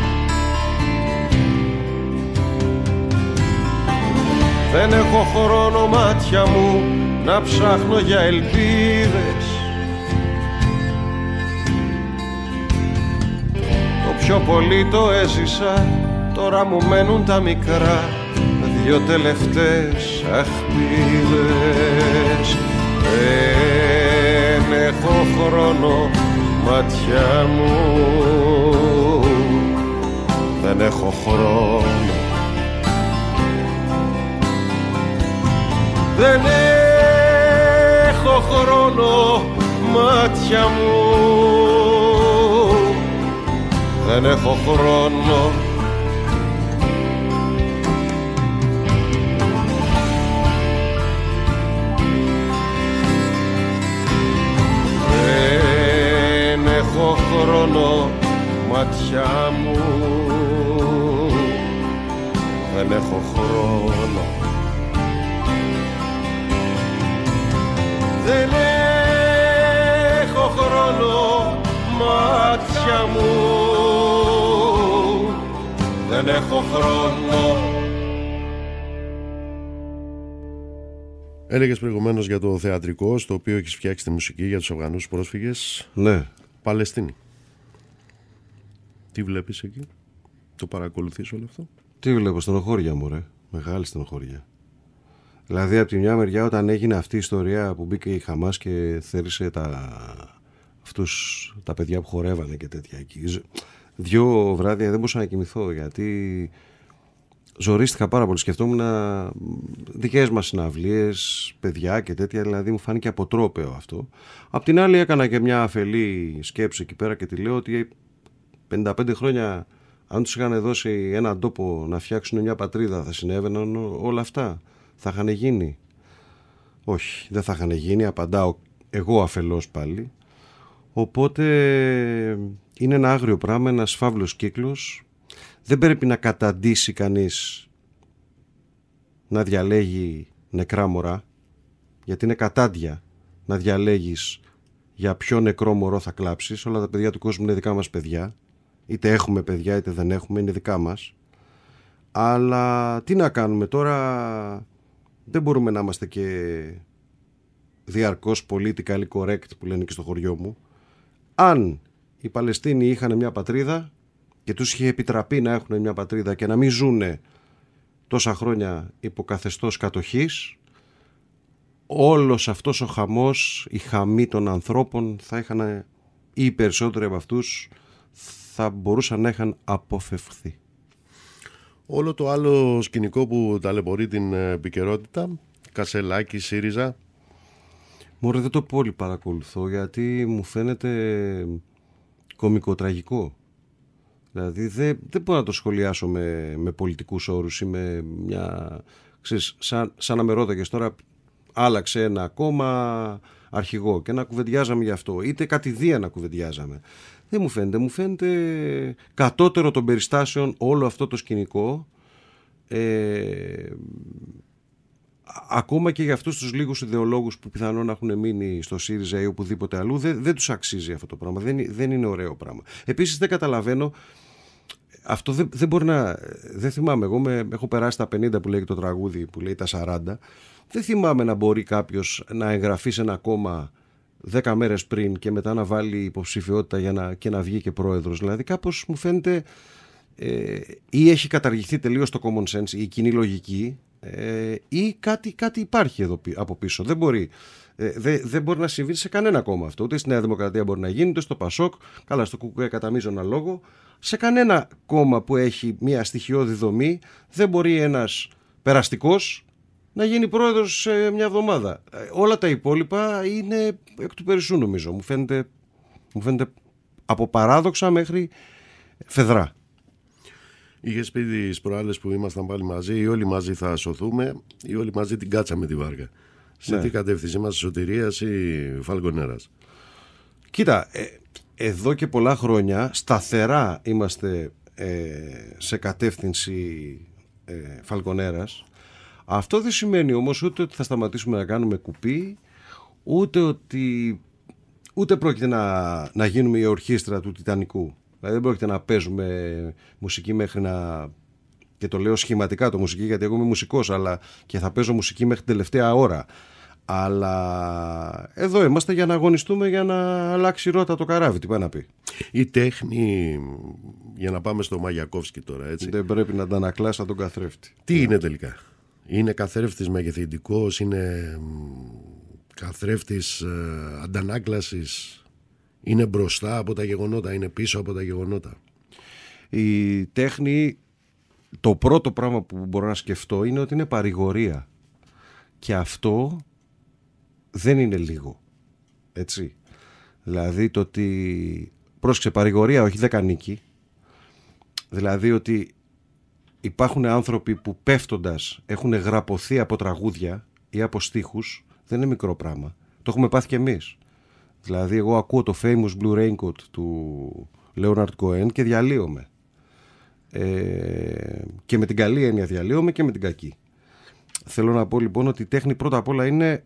Δεν έχω χρόνο μάτια μου να ψάχνω για ελπίδες. Το πιο πολύ το έζησα, τώρα μου μένουν τα μικρά Δυο τελευταίες αχπίδες Δεν έχω χρόνο μάτια μου. Δεν έχω χρόνο. Δεν έχω χρόνο μάτια μου. Δεν έχω χρόνο χρόνο μάτια μου Δεν έχω χρόνο Δεν έχω χρόνο μάτια μου Δεν έχω χρόνο Έλεγες προηγουμένως για το θεατρικό, στο οποίο έχεις φτιάξει τη μουσική για τους Αφγανούς πρόσφυγες. Ναι. Παλαιστίνη. Τι βλέπεις εκεί, το παρακολουθείς όλο αυτό; Τι βλέπω, στενοχώρια μου, ρε. Μεγάλη στενοχώρια. Δηλαδή, από τη μια μεριά, όταν έγινε αυτή η ιστορία που μπήκε η Χαμάς και θέρισε τα... αυτούς τα παιδιά που χορεύανε και τέτοια εκεί. Δύο βράδια δεν μπορούσα να κοιμηθώ γιατί ζορίστηκα πάρα πολύ. Σκεφτόμουν δικές μας συναυλίες, παιδιά και τέτοια. Δηλαδή, μου φάνηκε αποτρόπαιο αυτό. Απ' την άλλη, έκανα και μια αφελή σκέψη εκεί πέρα και τη λέω ότι 55 χρόνια, αν τους είχαν δώσει έναν τόπο να φτιάξουν μια πατρίδα, θα συνέβαιναν όλα αυτά. Θα είχαν γίνει. Όχι, δεν θα είχαν γίνει. Απαντάω εγώ αφελώς πάλι. Οπότε είναι ένα άγριο πράγμα, ένας φαύλος κύκλος. Δεν πρέπει να καταντήσει κανείς να διαλέγει νεκρά μωρά, γιατί είναι κατάντια να διαλέγεις για ποιο νεκρό μωρό θα κλάψεις. Όλα τα παιδιά του κόσμου είναι δικά μας παιδιά. Είτε έχουμε παιδιά είτε δεν έχουμε, είναι δικά μας. Αλλά τι να κάνουμε τώρα, δεν μπορούμε να είμαστε και διαρκώς politically correct που λένε και στο χωριό μου. Αν οι Παλαιστίνοι είχαν μια πατρίδα και τους είχε επιτραπεί να έχουν μια πατρίδα και να μην ζουνε τόσα χρόνια υποκαθεστώς κατοχής, όλος αυτός ο χαμός, η χαμή των ανθρώπων θα είχαν ή οι περισσότεροι από αυτούς θα μπορούσαν να είχαν αποφευχθεί. Όλο το άλλο σκηνικό που ταλαιπωρεί την ε, επικαιρότητα, Κασελάκη, ΣΥΡΙΖΑ, Μωρέ δεν το πολύ παρακολουθώ γιατί μου φαίνεται κομικοτραγικό. Δηλαδή δεν, δεν μπορώ να το σχολιάσω με, με πολιτικούς όρους ή με μια... Ξέρεις, σαν, σαν να με ρώταγες τώρα άλλαξε ένα κόμμα αρχηγό και να κουβεντιάζαμε γι' αυτό. Είτε κατηδία να κουβεντιάζαμε. Δεν μου φαίνεται. Μου φαίνεται κατώτερο των περιστάσεων όλο αυτό το σκηνικό. Ε, ακόμα και για αυτούς τους λίγους ιδεολόγους που πιθανόν έχουν μείνει στο ΣΥΡΙΖΑ ή οπουδήποτε αλλού δεν, δεν τους αξίζει αυτό το πράγμα. Δεν, δεν είναι ωραίο πράγμα. Επίσης δεν καταλαβαίνω αυτό δεν, δεν μπορεί να. Δεν θυμάμαι. Εγώ με, έχω περάσει τα 50 που λέει το τραγούδι που λέει τα 40. Δεν θυμάμαι να μπορεί κάποιος να εγγραφεί σε ένα κόμμα 10 μέρες πριν και μετά να βάλει υποψηφιότητα για να, και να βγει και πρόεδρος. Δηλαδή, κάπως μου φαίνεται. Ε, ή έχει καταργηθεί τελείως το common sense, η κοινή λογική, ε, ή κάτι, κάτι υπάρχει εδώ πι- από πίσω. Δεν μπορεί. Ε, δε- δεν μπορεί να συμβεί σε κανένα κόμμα αυτό. Ούτε στη Νέα Δημοκρατία μπορεί να γίνει, ούτε στο Πασόκ, καλά στο Κουκουέ κατά μείζωνα λόγο. Σε κανένα κόμμα που έχει μια στοιχειώδη δομή δεν μπορεί ένας περαστικός να γίνει πρόεδρος σε μια εβδομάδα. Ε, όλα τα υπόλοιπα είναι εκ του περισσού νομίζω. Μου φαίνεται, μου φαίνεται από παράδοξα μέχρι φεδρά. Είχε πει τις προάλλες που ήμασταν πάλι μαζί, ή όλοι μαζί θα σωθούμε, ή όλοι μαζί την κάτσαμε τη βάρκα. Σε Ναι. τι κατεύθυνση είμαστε, Σωτηρίας ή Φαλκονέρας; Κοίτα, ε, εδώ και πολλά χρόνια σταθερά είμαστε ε, σε κατεύθυνση ε, Φαλκονέρας. Αυτό δεν σημαίνει όμως ούτε ότι θα σταματήσουμε να κάνουμε κουπί, ούτε ότι ούτε πρόκειται να, να γίνουμε η ορχήστρα του Τιτανικού. Δηλαδή δεν πρόκειται να παίζουμε μουσική μέχρι να... Και το λέω σχηματικά το μουσική γιατί εγώ είμαι μουσικός αλλά και θα παίζω μουσική μέχρι την τελευταία ώρα. Αλλά εδώ είμαστε για να αγωνιστούμε για να αλλάξει ρότα το καράβι. Τι πάει να πει. Η τέχνη, για να πάμε στο Μαγιακόφσκι τώρα, έτσι. Δεν πρέπει να αντανακλά σαν τον καθρέφτη. Τι είναι τελικά; Είναι καθρέφτης μεγεθυντικός, είναι μ, καθρέφτης ε, αντανάκλασης, είναι μπροστά από τα γεγονότα, είναι πίσω από τα γεγονότα; Η τέχνη, το πρώτο πράγμα που μπορώ να σκεφτώ είναι ότι είναι παρηγορία. Και αυτό δεν είναι λίγο. Έτσι. Δηλαδή το ότι πρόσεξε παρηγορία όχι δεκανίκη. Δηλαδή ότι υπάρχουν άνθρωποι που πέφτοντας έχουν γραπωθεί από τραγούδια ή από στίχους δεν είναι μικρό πράγμα. Το έχουμε πάθει κι εμείς. Δηλαδή εγώ ακούω το famous Blue Raincoat του Leonard Cohen και διαλύομαι. Ε, και με την καλή έννοια διαλύομαι και με την κακή. Θέλω να πω λοιπόν ότι η τέχνη πρώτα απ' όλα είναι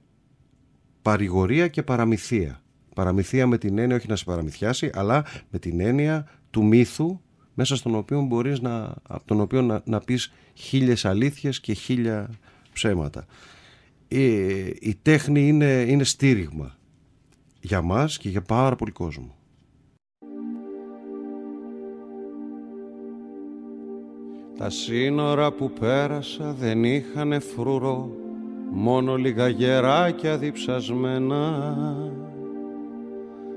παρηγορία και παραμυθία. Παραμυθία με την έννοια όχι να σε παραμυθιάσει, αλλά με την έννοια του μύθου μέσα στον οποίο μπορείς να, από τον οποίο να, να πεις χίλιες αλήθειες και χίλια ψέματα. Ε, η τέχνη είναι, είναι στήριγμα για μας και για πάρα πολύ κόσμο. Τα σύνορα που πέρασα δεν είχανε φρουρό Μόνο λίγα γεράκια διψασμένα.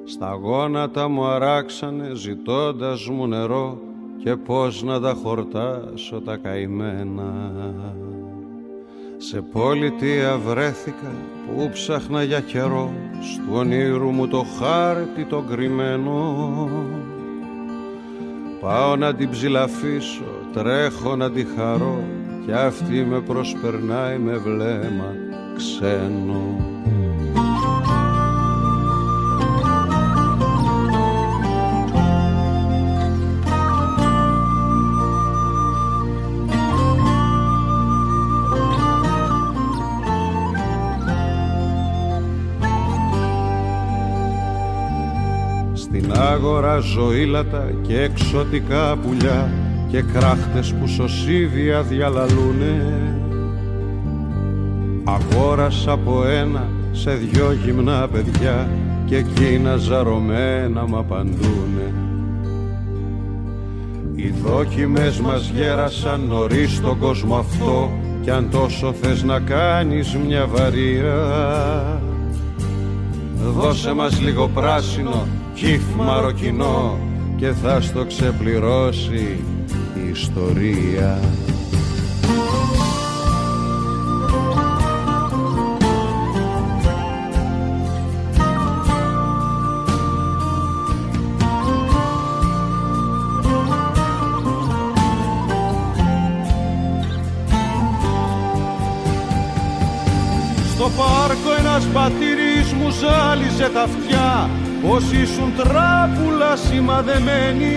Στα γόνατα μου αράξανε ζητώντας μου νερό Και πώς να τα χορτάσω τα καημένα. Σε πολιτεία βρέθηκα που ψάχνα για καιρό Στου ονείρου μου το χάρτη το κρυμμένο Πάω να την ψηλαφίσω, τρέχω να τη χαρώ Κι αυτή με προσπερνάει με βλέμμα ξένο Στην άγορα ζωήλατα και εξωτικά πουλιά και κράχτες που σωσίβια διαλαλούνε. Αγόρασα από ένα σε δυο γυμνά παιδιά και εκείνα ζαρωμένα μ' απαντούνε Οι δόκιμες μας γέρασαν νωρίς στον κόσμο αυτό κι αν τόσο θες να κάνεις μια βαριά Δώσε μας λίγο πράσινο, κύφ μαροκινό και θα στο ξεπληρώσει η ιστορία. Στο πάρκο ένας πατήρης μου ζάλιζε τα αυτιά πως ήσουν τράπουλα σημαδεμένοι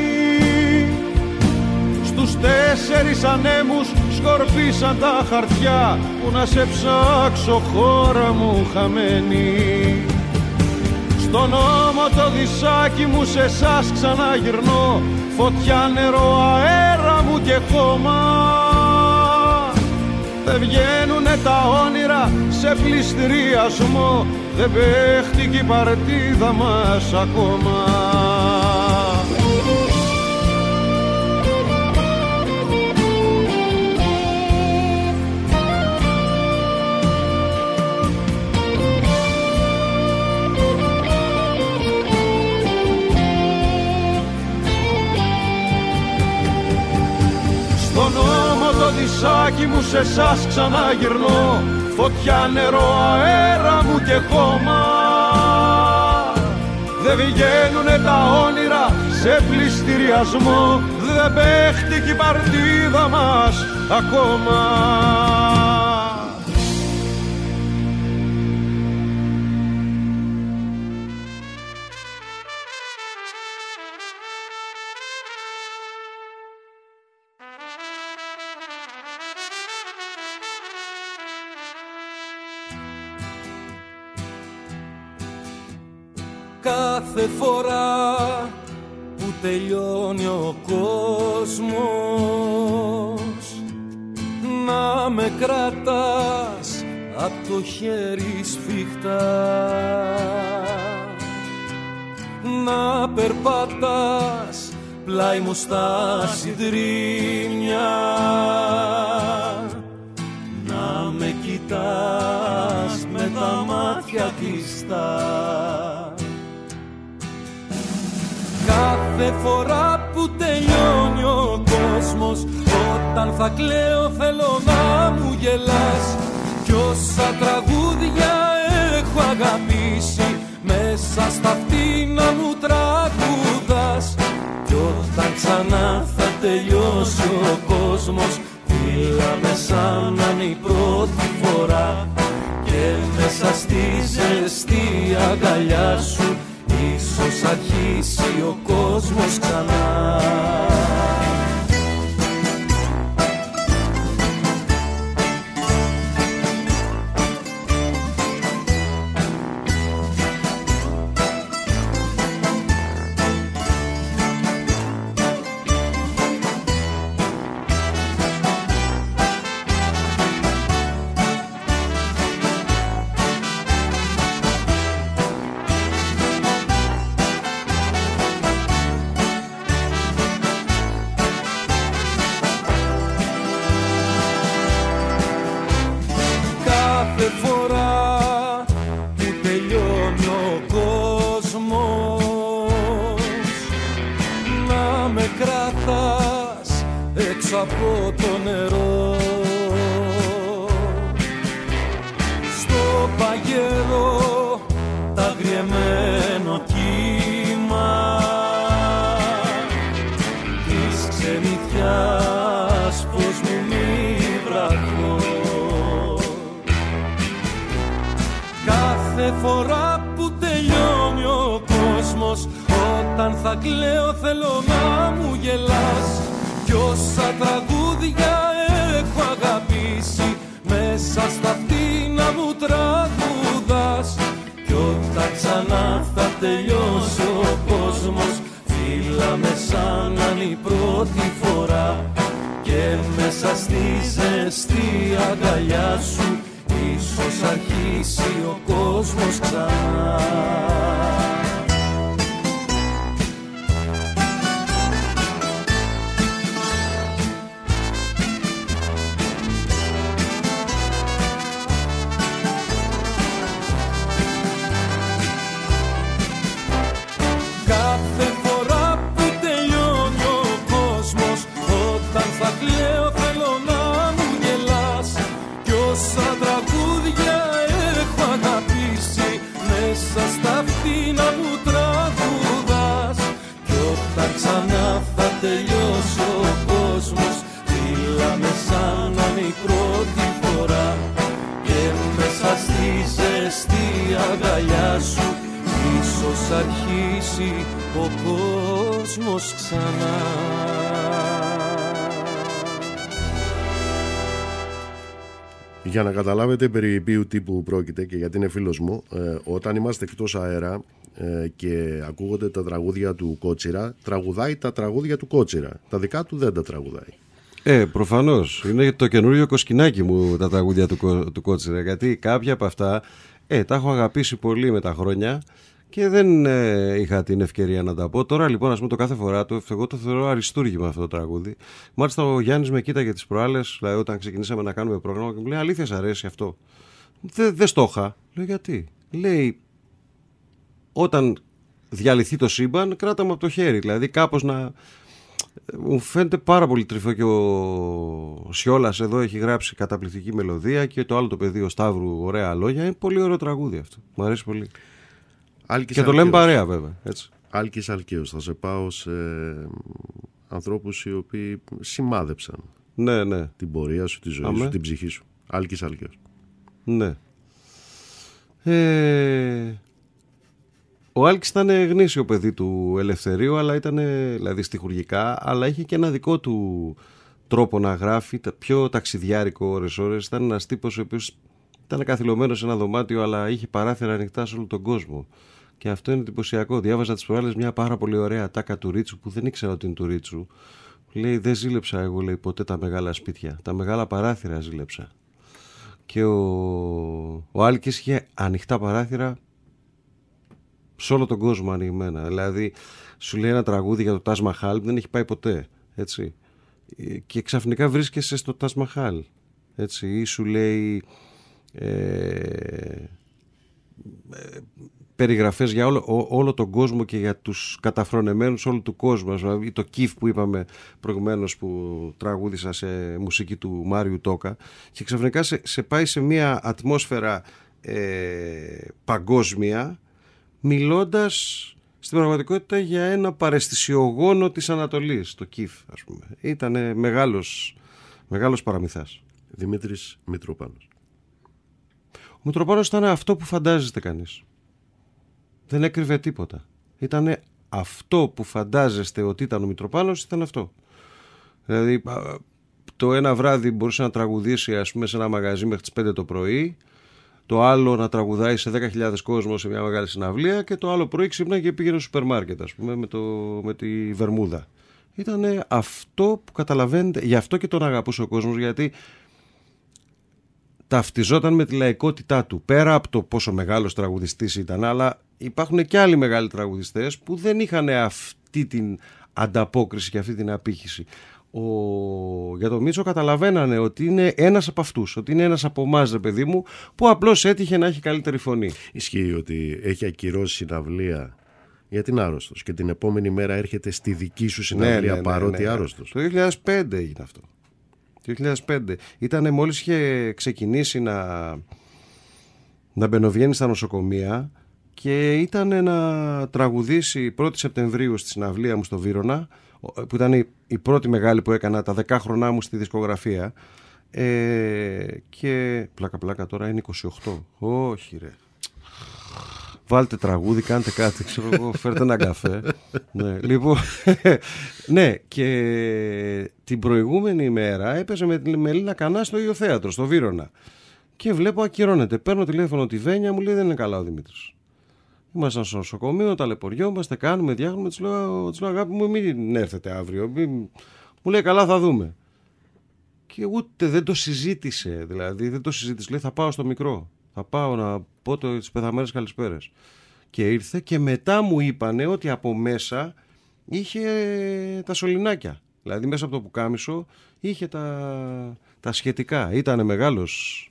Στους τέσσερις ανέμους σκορπίσαν τα χαρτιά που να σε ψάξω χώρα μου χαμένη στον νόμο το δισάκι μου σε εσάς ξαναγυρνώ Φωτιά, νερό, αέρα μου και χώμα Δεν βγαίνουνε τα όνειρα σε πληστηριασμό Δεν παίχτηκε η παρτίδα μας ακόμα. Στον νόμο το δισάκι μου σε εσάς ξαναγυρνώ. Φωτιά, νερό, αέρα μου και χώμα. Δεν βγαίνουνε τα όνειρα σε πληστηριασμό. Δεν παίχτηκε η παρτίδα μας ακόμα φορά που τελειώνει ο κόσμος. Να με κρατάς απ' το χέρι σφιχτά. Να περπατάς πλάι μου στα συντρίμια. Να με κοιτάς με τα μάτια κλειστά Κάθε φορά που τελειώνει ο κόσμος Όταν θα κλαίω θέλω να μου γελάς. Κι όσα τραγούδια έχω αγαπήσει Μέσα στα αυτή να μου τραγουδάς. Κι όταν ξανά θα τελειώσει ο κόσμος Φίλαμε σαν να είναι η πρώτη φορά. Και μέσα στη ζεστή αγκαλιά σου Ίσως αρχίσει ο κόσμος ξανά από το νερό. Στο παγερό τα γριεμένο κύμα της ξενιτιάς πως μου μη βραχώ. Κάθε φορά που τελειώνει ο κόσμος Όταν θα κλαίω θέλω να μου γελάς Κι όσα τραγούδια έχω αγαπήσει Μέσα στα αυτή να μου τραγουδάς. Κι όταν ξανά θα τελειώσει ο κόσμος Φίλαμε σαν να είναι η πρώτη φορά. Και μέσα στη ζεστή αγκαλιά σου Ίσως αρχίσει ο κόσμος ξανά Ίσως αρχίσει ο κόσμος ξανά Για να καταλάβετε περί ποιου τύπου πρόκειται και γιατί είναι φίλος μου, ε, όταν είμαστε εκτός αέρα ε, και ακούγονται τα τραγούδια του Κότσιρα, τραγουδάει τα τραγούδια του Κότσιρα. Τα δικά του δεν τα τραγουδάει. Ε, προφανώς. Είναι το καινούριο κοσκινάκι μου τα τραγούδια του, Κο- του Κότσιρα. Γιατί κάποια από αυτά ε, τα έχω αγαπήσει πολύ με τα χρόνια και δεν ε, είχα την ευκαιρία να τα πω. Τώρα λοιπόν, ας πούμε, το κάθε φορά του, εγώ το θεωρώ αριστούργημα αυτό το τραγούδι. Μάλιστα, ο Γιάννης με κοίταγε τις προάλλες, δηλαδή όταν ξεκινήσαμε να κάνουμε πρόγραμμα και μου λέει Αλήθεια, σ' αρέσει αυτό; Δεν δε στο είχα. Λέω γιατί; Λέει, όταν διαλυθεί το σύμπαν, κράτα μου από το χέρι. Δηλαδή, κάπως να, Μου φαίνεται πάρα πολύ τρυφό και ο Σιόλας εδώ έχει γράψει καταπληκτική μελωδία και το άλλο το παιδί ο Σταύρου ωραία λόγια. Είναι πολύ ωραίο τραγούδι αυτό. Μου αρέσει πολύ. Άλκης και το λέμε Αλκαίος. παρέα βέβαια. Έτσι. Άλκης Αλκαίος. Θα σε πάω σε ανθρώπους οι οποίοι σημάδεψαν Ναι, ναι, την πορεία σου, τη ζωή Αμέ. σου, την ψυχή σου. Άλκης Αλκαίος. ναι. Ε, ο Άλκης ήταν γνήσιο παιδί του Ελευθερίου, αλλά ήταν δηλαδή στιχουργικά, αλλά είχε και ένα δικό του τρόπο να γράφει, τα- πιο ταξιδιάρικο ώρες ώρες. Ήταν ένας τύπος ο οποίος ήταν καθυλωμένος σε ένα δωμάτιο, αλλά είχε παράθυρα ανοιχτά σε όλο τον κόσμο. Και αυτό είναι εντυπωσιακό. Διάβαζα τις προάλλες μια πάρα πολύ ωραία τάκα του Ρίτσου που δεν ήξερα ότι είναι του Ρίτσου. Λέει δεν ζήλεψα εγώ λέει, ποτέ τα μεγάλα σπίτια. Τα μεγάλα παράθυρα ζήλεψα. Και ο, ο Άλκης είχε ανοιχτά παράθυρα σε όλο τον κόσμο ανοιγμένα. Δηλαδή, σου λέει ένα τραγούδι για το Τάσ Μαχάλ που δεν έχει πάει ποτέ. Έτσι. Ε, Και ξαφνικά βρίσκεσαι στο Τάσ Μαχάλ. Έτσι. Ή σου λέει ε, ε, περιγραφές για όλο, ό- όλο τον κόσμο και για τους καταφρονεμένους όλου του κόσμου. Ας πούμε, το Κιφ που είπαμε προηγουμένως που τραγούδισα σε μουσική του Μάριου Τόκα και ξαφνικά σε, σε πάει σε μια ατμόσφαιρα ε, παγκόσμια μιλώντας στην πραγματικότητα για ένα παρεστησιογόνο της Ανατολής, το Κιφ ας πούμε. Ήτανε μεγάλος, μεγάλος παραμυθάς. Δημήτρης Μητροπάνος. Ο Μητροπάνος ήταν αυτό που φαντάζεστε κανείς. Δεν έκρυβε τίποτα. Ήταν αυτό που φαντάζεστε ότι ήταν ο Μητροπάνος, ήταν αυτό. Δηλαδή, α, το ένα βράδυ μπορούσε να τραγουδήσει ας πούμε, σε ένα μαγαζί μέχρι τις 5 το πρωί, το άλλο να τραγουδάει σε 10.000 κόσμο σε μια μεγάλη συναυλία και το άλλο πρωί ξύπνα και πήγαινε στο σούπερ μάρκετ, ας πούμε, με, το, με τη βερμούδα. Ήταν αυτό που καταλαβαίνετε, γι' αυτό και τον αγαπούσε ο κόσμος, γιατί ταυτιζόταν με τη λαϊκότητά του. Πέρα από το πόσο μεγάλος τραγουδιστής ήταν, αλλά υπάρχουν και άλλοι μεγάλοι τραγουδιστές που δεν είχαν αυτή την ανταπόκριση και αυτή την απήχηση. Ο... Για τον Μίτσο καταλαβαίνανε ότι είναι ένας από αυτούς, ότι είναι ένας από εμάς, ρε παιδί μου, που απλώς έτυχε να έχει καλύτερη φωνή. Ισχύει ότι έχει ακυρώσει συναυλία γιατί είναι άρρωστος και την επόμενη μέρα έρχεται στη δική σου συναυλία παρότι άρρωστος. Το 2005 έγινε αυτό. Το 2005. Ήταν μόλις είχε ξεκινήσει να, να μπαινοβγαίνει στα νοσοκομεία και ήταν να τραγουδήσει 1η Σεπτεμβρίου στη συναυλία μου στο Βύρονα που ήταν η, η πρώτη μεγάλη που έκανα τα 10 χρονά μου στη δισκογραφία. Ε, και πλάκα πλάκα τώρα είναι 28 όχι ρε Βάλτε τραγούδι, κάντε κάτι, ξέρω εγώ, φέρτε ένα καφέ. ναι, λοιπόν, <laughs> ναι, και την προηγούμενη ημέρα έπαιζε με τη Μελίνα Κανά στο ίδιο θέατρο, στο Βύρονα. Και βλέπω ακυρώνεται. Παίρνω τηλέφωνο τη Βένια, μου λέει δεν είναι καλά ο Δημήτρης. Ήμασταν στο νοσοκομείο, ταλαιπωριόμαστε, κάνουμε, διάγνουμε. Της λέω, της λέω, αγάπη μου, μην έρθετε αύριο. Μην... Μου λέει, καλά, θα δούμε. Και ούτε δεν το συζήτησε, δηλαδή δεν το συζήτησε. Λέει, θα πάω στο μικρό. Θα πάω να πω το, τις πεθαμένες καλησπέρες. Και ήρθε και μετά μου είπανε ότι από μέσα είχε τα σωληνάκια. Δηλαδή μέσα από το πουκάμισο είχε τα, τα σχετικά. Ήτανε μεγάλος,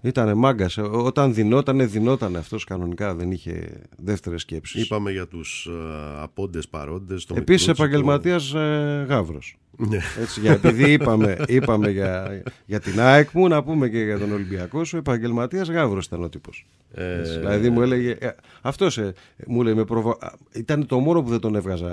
ήτανε μάγκας. Όταν δινότανε, δινότανε αυτός κανονικά. Δεν είχε δεύτερες σκέψεις. Είπαμε για τους ε, απόντες παρόντες. το Επίσης Μητρούτσικο. επαγγελματίας ε, γάβρος. Ναι. Έτσι, για, επειδή είπαμε, είπαμε για, για την ΑΕΚ μου, να πούμε και για τον Ολυμπιακό σου, επαγγελματίας γάβρος ήταν ο τύπος. Ε, Έτσι, δηλαδή μου έλεγε, ε, αυτός ε, μου λέει, με προβο... α, ήταν το μόνο που δεν τον έβγαζα,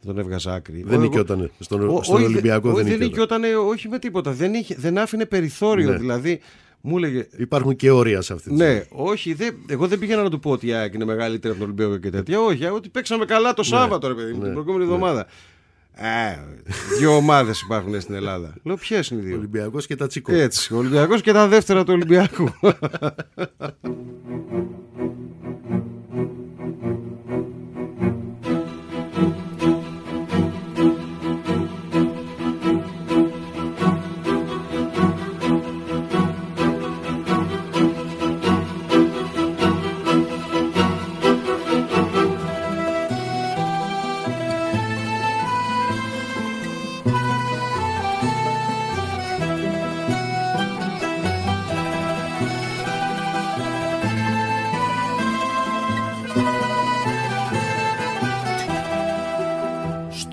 δεν τον έβγαζα άκρη. Δεν Εγώ- νικιόταν. Στον, Ο- στον όχι, Ολυμπιακό όχι, δεν δεν νικιόταν. νικιόταν, όχι με τίποτα. Δεν, είχε, δεν άφηνε περιθώριο. Ναι. Δηλαδή, μου έλεγε, Υπάρχουν και όρια σε αυτή τη ναι, ζωή. όχι, δεν, εγώ δεν πήγαινα να του πω ότι η ΑΕΚ είναι μεγαλύτερη από τον Ολυμπιακό και τέτοια. Όχι, α, ότι παίξαμε καλά το Σάββατο, ρε παιδί μου, ναι, την προηγούμενη εβδομάδα. Ε, δύο ομάδες υπάρχουν στην Ελλάδα. Λέω, ποιες είναι οι δύο; Ολυμπιακός και τα τσίκο. Έτσι, ο Ολυμπιακός και τα δεύτερα του Ολυμπιακού. <laughs>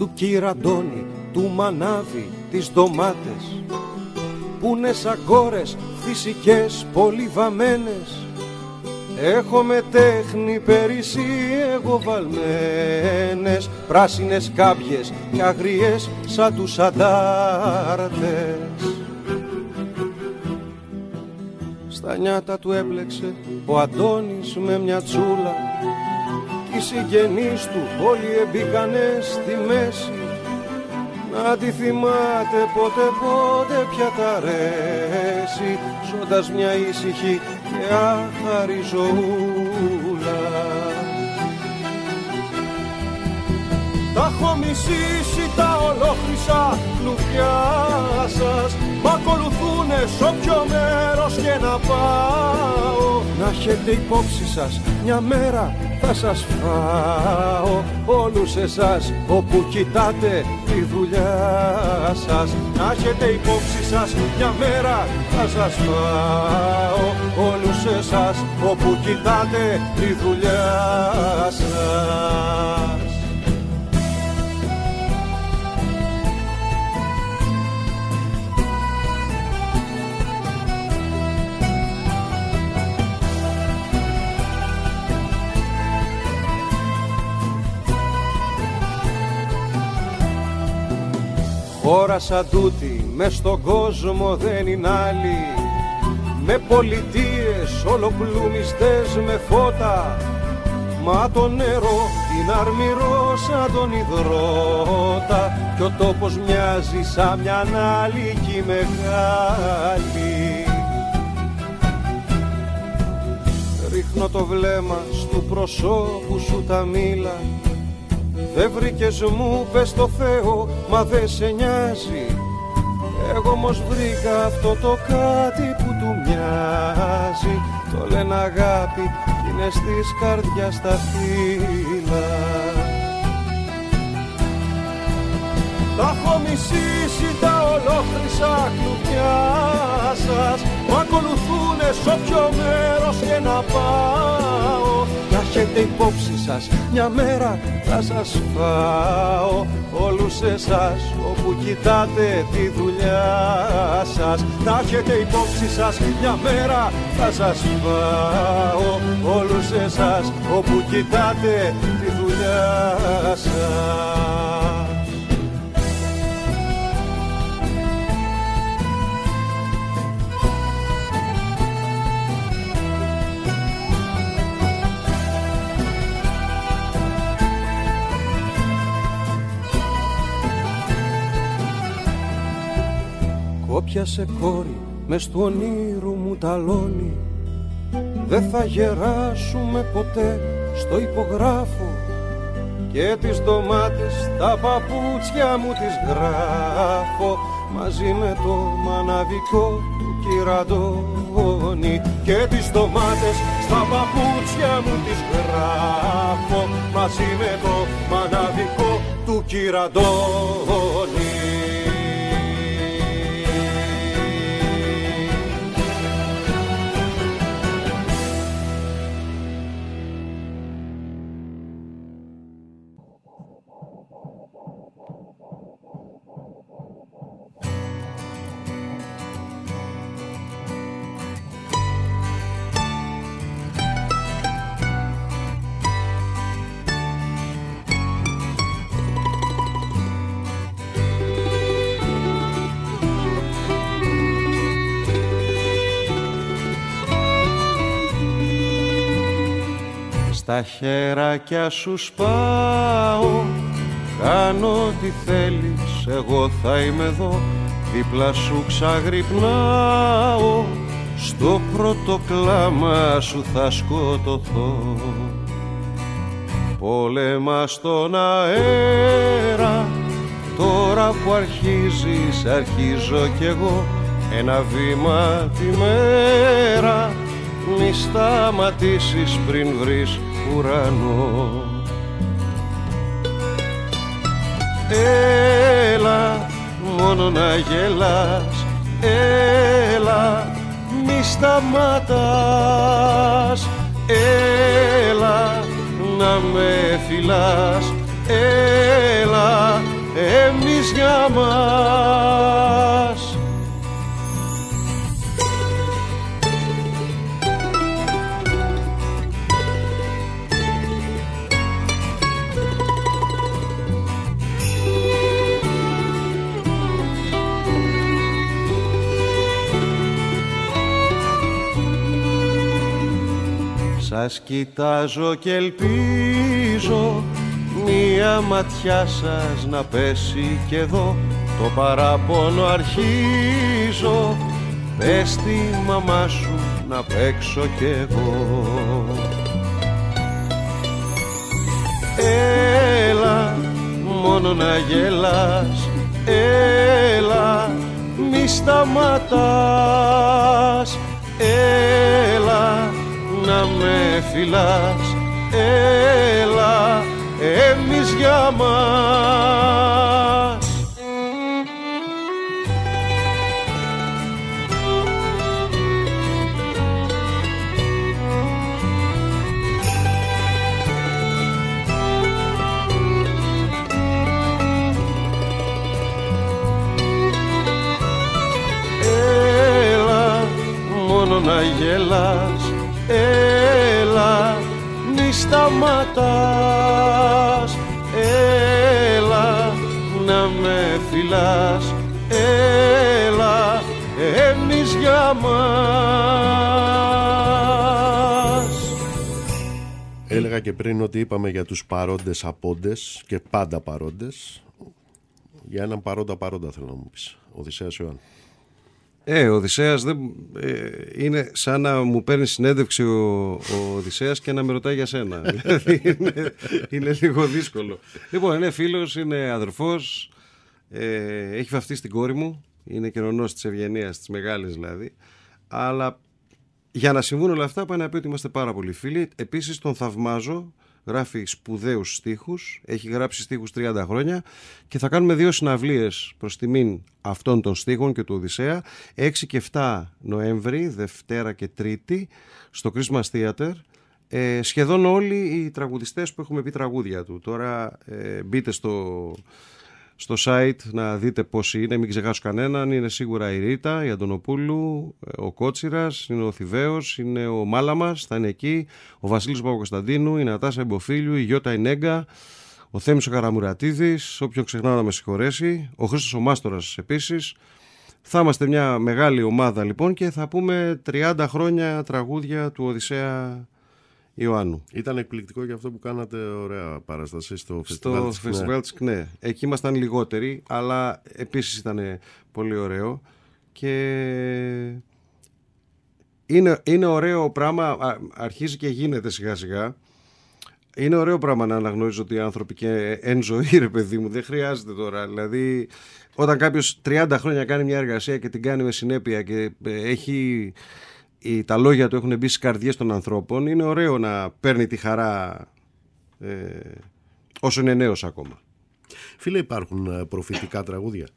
του κυραντώνει, του μανάβι, τις ντομάτες που είναι σαν κόρες φυσικές πολύ βαμμένες Έχουμε τέχνη περισσή εγώ βαλμένες Πράσινες κάμπιες και αγριές σαν τους αντάρτες. Στα νιάτα του έπλεξε ο Αντώνης με μια τσούλα Κι οι συγγενείς του όλοι εμπήκανε στη μέση. Να τη θυμάται πότε πότε πια τα αρέσει Ζώντας μια ήσυχη και άχαρη ζωούλα Τα έχω μισήσει τα ολόχρυσα κλουβιά σας. Μ' ακολουθούνε σ' όποιο μέρος και να πάω. Να έχετε υπόψη σας μια μέρα θα σας φάω. Όλους εσάς όπου κοιτάτε τη δουλειά σας. Να έχετε υπόψη σας μια μέρα θα σας φάω. Όλους εσάς όπου κοιτάτε τη δουλειά σας Χώρα σαν τούτη μες στον κόσμο δεν είναι άλλη. Με πολιτείες ολοπλουμιστές με φώτα Μα το νερό είναι αρμυρό σαν τον υδρότα. Κι ο τόπος μοιάζει σαν μια ανάλυκη μεγάλη. Ρίχνω το βλέμμα στου προσώπου σου τα μήλα δεν βρήκες μου πες το Θεό μα δεν σε νοιάζει. Εγώ όμως βρήκα αυτό το κάτι που του μοιάζει. Το λένε αγάπη κι είναι στις καρδιάς τα φύλλα. Τα έχω μισήσει τα ολόχρυσα κλουβιά σας. Μ' ακολουθούνε σ' όποιο μέρος και να πάω. Να έχετε υπόψη σας. Μια μέρα θα σας φάω Όλους εσάς όπου κοιτάτε τη δουλειά σας. Να έχετε υπόψη σας μια μέρα θα σας φάω Όλους εσάς όπου κοιτάτε τη δουλειά σας Κόπιασε κόρη μες στο όνειρου μου ταλόνι Δεν θα γεράσουμε ποτέ στο υπογράφο Και τις ντομάτες τα παπούτσια μου τις γράφω. Μαζί με το μαναβικό του κυραντώνει Και τις ντομάτες στα παπούτσια μου τις γράφω. Μαζί με το μαναβικό του κυραντώνει Στα χεράκια σου σπάω. Κάνω τι θέλεις Εγώ θα είμαι εδώ. Δίπλα σου ξαγρυπνάω. Στο πρώτο κλάμα σου θα σκοτωθώ. Πόλεμα στον αέρα. Τώρα που αρχίζεις αρχίζω κι εγώ. Ένα βήμα τη μέρα. Μη σταματήσεις πριν βρεις ουρανό. Έλα μόνο να γελάς. Έλα μη σταματάς. Έλα να με φυλάς. Έλα για μας Σας κοιτάζω και ελπίζω μία ματιά σας να πέσει και εδώ. Το παράπονο αρχίζω Πες τη μαμά σου να παίξω κι εγώ. Έλα μόνο να γελάς Έλα μη σταματάς. Έλα να με φυλάς. Έλα εμείς για μας. Έλα μόνο να γελάς σταματάς Έλα να με φυλάς Έλα εμείς για μας Έλεγα και πριν ότι είπαμε για τους παρόντες απόντες και πάντα παρόντες. Για έναν παρόντα παρόντα θέλω να μου πεις. Οδυσσέας Ιωάννη. Ε, ο Οδυσσέας δεν, ε, είναι σαν να μου παίρνει συνέντευξη ο, ο Οδυσσέας και να με ρωτάει για σένα. <laughs> δηλαδή είναι, είναι λίγο δύσκολο. Λοιπόν, είναι φίλος, είναι αδερφός, ε, έχει βαφτεί στην κόρη μου, είναι καιρονός της ευγενίας, της μεγάλης δηλαδή, αλλά για να συμβούν όλα αυτά πάει να πει ότι είμαστε πάρα πολύ φίλοι. Επίσης τον θαυμάζω, γράφει σπουδαίους στίχους, έχει γράψει στίχους 30 χρόνια και θα κάνουμε δύο συναυλίες προς τιμήν αυτών των στίχων και του Οδυσσέα. 6 και 7 Νοέμβρη, Δευτέρα και Τρίτη στο Christmas Theater. Ε, σχεδόν όλοι οι τραγουδιστές που έχουμε πει τραγούδια του. Τώρα ε, μπείτε στο, στο site να δείτε πώς είναι, μην ξεχάσω κανέναν. Είναι σίγουρα η Ρίτα, η Αντωνοπούλου, ο Κότσιρας, είναι ο Θηβαίος, είναι ο Μάλαμας, θα είναι εκεί, ο Βασίλης Παπακοσταντίνου, η Νατάσα Εμποφίλιου, η Γιώτα Ινέγκα, ο Θέμης ο Καραμουρατίδης, όποιον ξεχνάω να με συγχωρέσει, ο Χρήστος ο Μάστορας επίσης. Θα είμαστε μια μεγάλη ομάδα λοιπόν και θα πούμε 30 χρόνια τραγούδια του Οδυσσέα Ιωάννου. Ήταν εκπληκτικό για αυτό που κάνατε ωραία παράσταση στο στο φεστιβάλ της Κνέ. φεστιβάλ της ΚΝΕ. Εκεί ήμασταν λιγότεροι, αλλά επίσης ήταν πολύ ωραίο και είναι, είναι ωραίο πράγμα, α, αρχίζει και γίνεται σιγά σιγά. Είναι ωραίο πράγμα να αναγνωρίζω ότι οι άνθρωποι και εν ζωή ρε παιδί μου, δεν χρειάζεται τώρα. Δηλαδή, όταν κάποιος 30 χρόνια κάνει μια εργασία και την κάνει με συνέπεια και ε, έχει οι, τα λόγια του έχουν μπει στις καρδιές των ανθρώπων, είναι ωραίο να παίρνει τη χαρά ε, όσο είναι νέος ακόμα. Φίλε, υπάρχουν ε, προφητικά τραγούδια;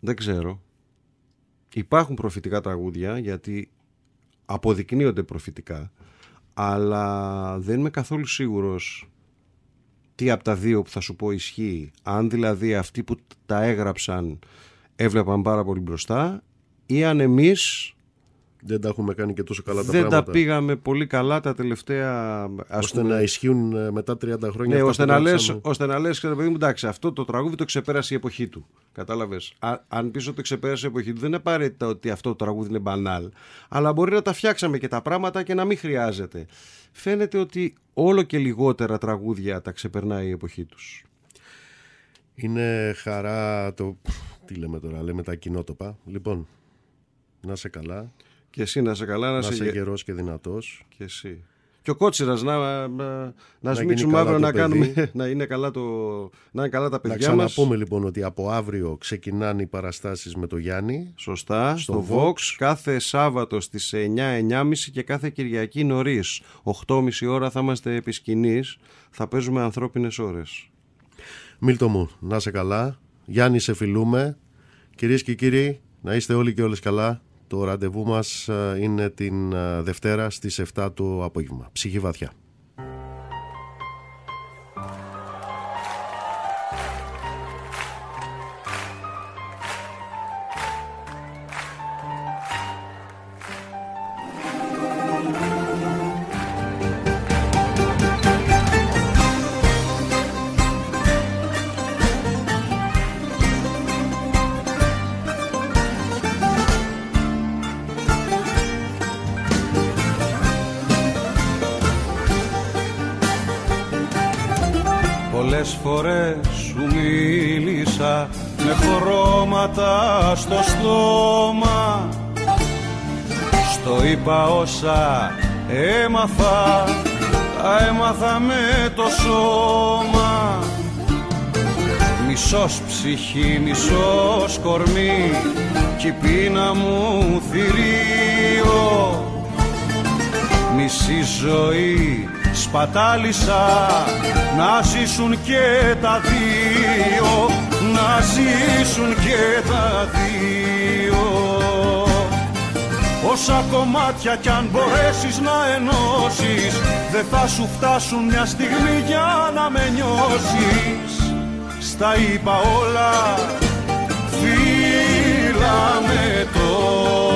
Δεν ξέρω. Υπάρχουν προφητικά τραγούδια γιατί αποδεικνύονται προφητικά αλλά δεν είμαι καθόλου σίγουρος τι από τα δύο που θα σου πω ισχύει. Αν δηλαδή αυτοί που τα έγραψαν έβλεπαν πάρα πολύ μπροστά ή αν εμείς Δεν τα έχουμε κάνει και τόσο καλά τα δεν πράγματα. τα πήγαμε πολύ καλά τα τελευταία ας ώστε να ισχύουν ε, μετά 30 χρόνια. Ναι, αυτά ώστε που να, λες, γράψαμε. ώστε να λες, ξέρετε παιδί μου, εντάξει, αυτό το τραγούδι το ξεπέρασε η εποχή του. Κατάλαβες. Α, αν πεις ότι το ξεπέρασε η εποχή του, δεν είναι απαραίτητα ότι αυτό το τραγούδι είναι μπανάλ. Αλλά μπορεί να τα φτιάξαμε και τα πράγματα και να μην χρειάζεται. Φαίνεται ότι όλο και λιγότερα τραγούδια τα ξεπερνάει η εποχή τους. Είναι χαρά το... Τι λέμε τώρα, λέμε τα κοινότοπα. Λοιπόν, να είσαι καλά, Και εσύ να σε καλά, να, να σε είσαι γε- γερός και δυνατός. Και εσύ. Και ο Κότσιρας να, να, να, γίνει σμίξουμε καλά αύριο το να, παιδί. κάνουμε, <laughs> να, είναι καλά το, να είναι καλά τα Να παιδιά μας. ξαναπούμε λοιπόν ότι από αύριο ξεκινάνε οι παραστάσεις με το Γιάννη. Σωστά, Στο στο, Vox, κάθε Σάββατο στις 9-9.30 και κάθε Κυριακή νωρίς 8.30 ώρα θα είμαστε επί σκηνής, θα παίζουμε ανθρώπινες ώρες. Μίλτο μου, να είσαι καλά. Γιάννη, σε φιλούμε. Κυρίες και κύριοι, να είστε όλοι και όλες καλά. Το ραντεβού μας ε, είναι την ε, Δευτέρα στις 7 το απόγευμα. Ψυχή βαθιά. Φορές σου μίλησα με χρώματα στο στόμα. Στο είπα όσα έμαθα, τα έμαθα με το σώμα. Μισός ψυχή, μισός κορμί κι η πείνα μου θηρίο. Μισή ζωή σπατάλησα να ζήσουν και τα δύο να ζήσουν και τα δύο. Όσα κομμάτια κι αν μπορέσεις να ενώσεις Δεν θα σου φτάσουν μια στιγμή για να με νιώσεις. Στα είπα όλα, φύλα με τώρα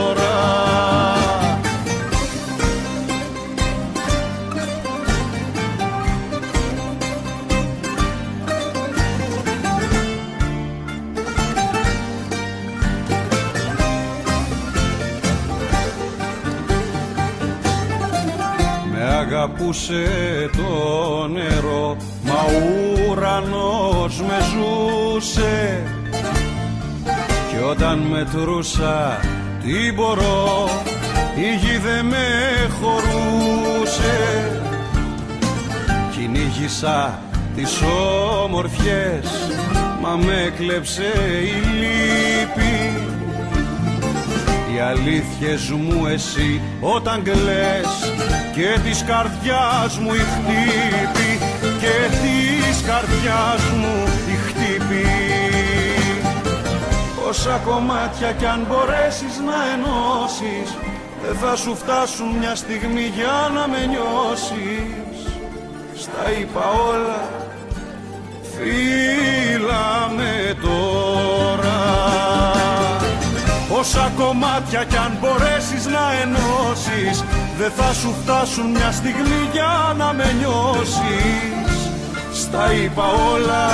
αγαπούσε το νερό Μα ο ουρανός με ζούσε. Κι όταν μετρούσα τι μπορώ Η γη δεν με χωρούσε. Κυνήγησα τις όμορφιες Μα με κλέψε η λύπη οι αλήθειες μου εσύ όταν κλαις και της καρδιάς μου η χτύπη και της καρδιάς μου η χτύπη. Όσα κομμάτια κι αν μπορέσεις να ενώσεις δεν θα σου φτάσουν μια στιγμή για να με νιώσεις. Στα είπα όλα φύλα με τώρα Όσα κομμάτια κι αν μπορέσεις να ενώσεις Δεν θα σου φτάσουν μια στιγμή για να με νιώσεις. Στα είπα όλα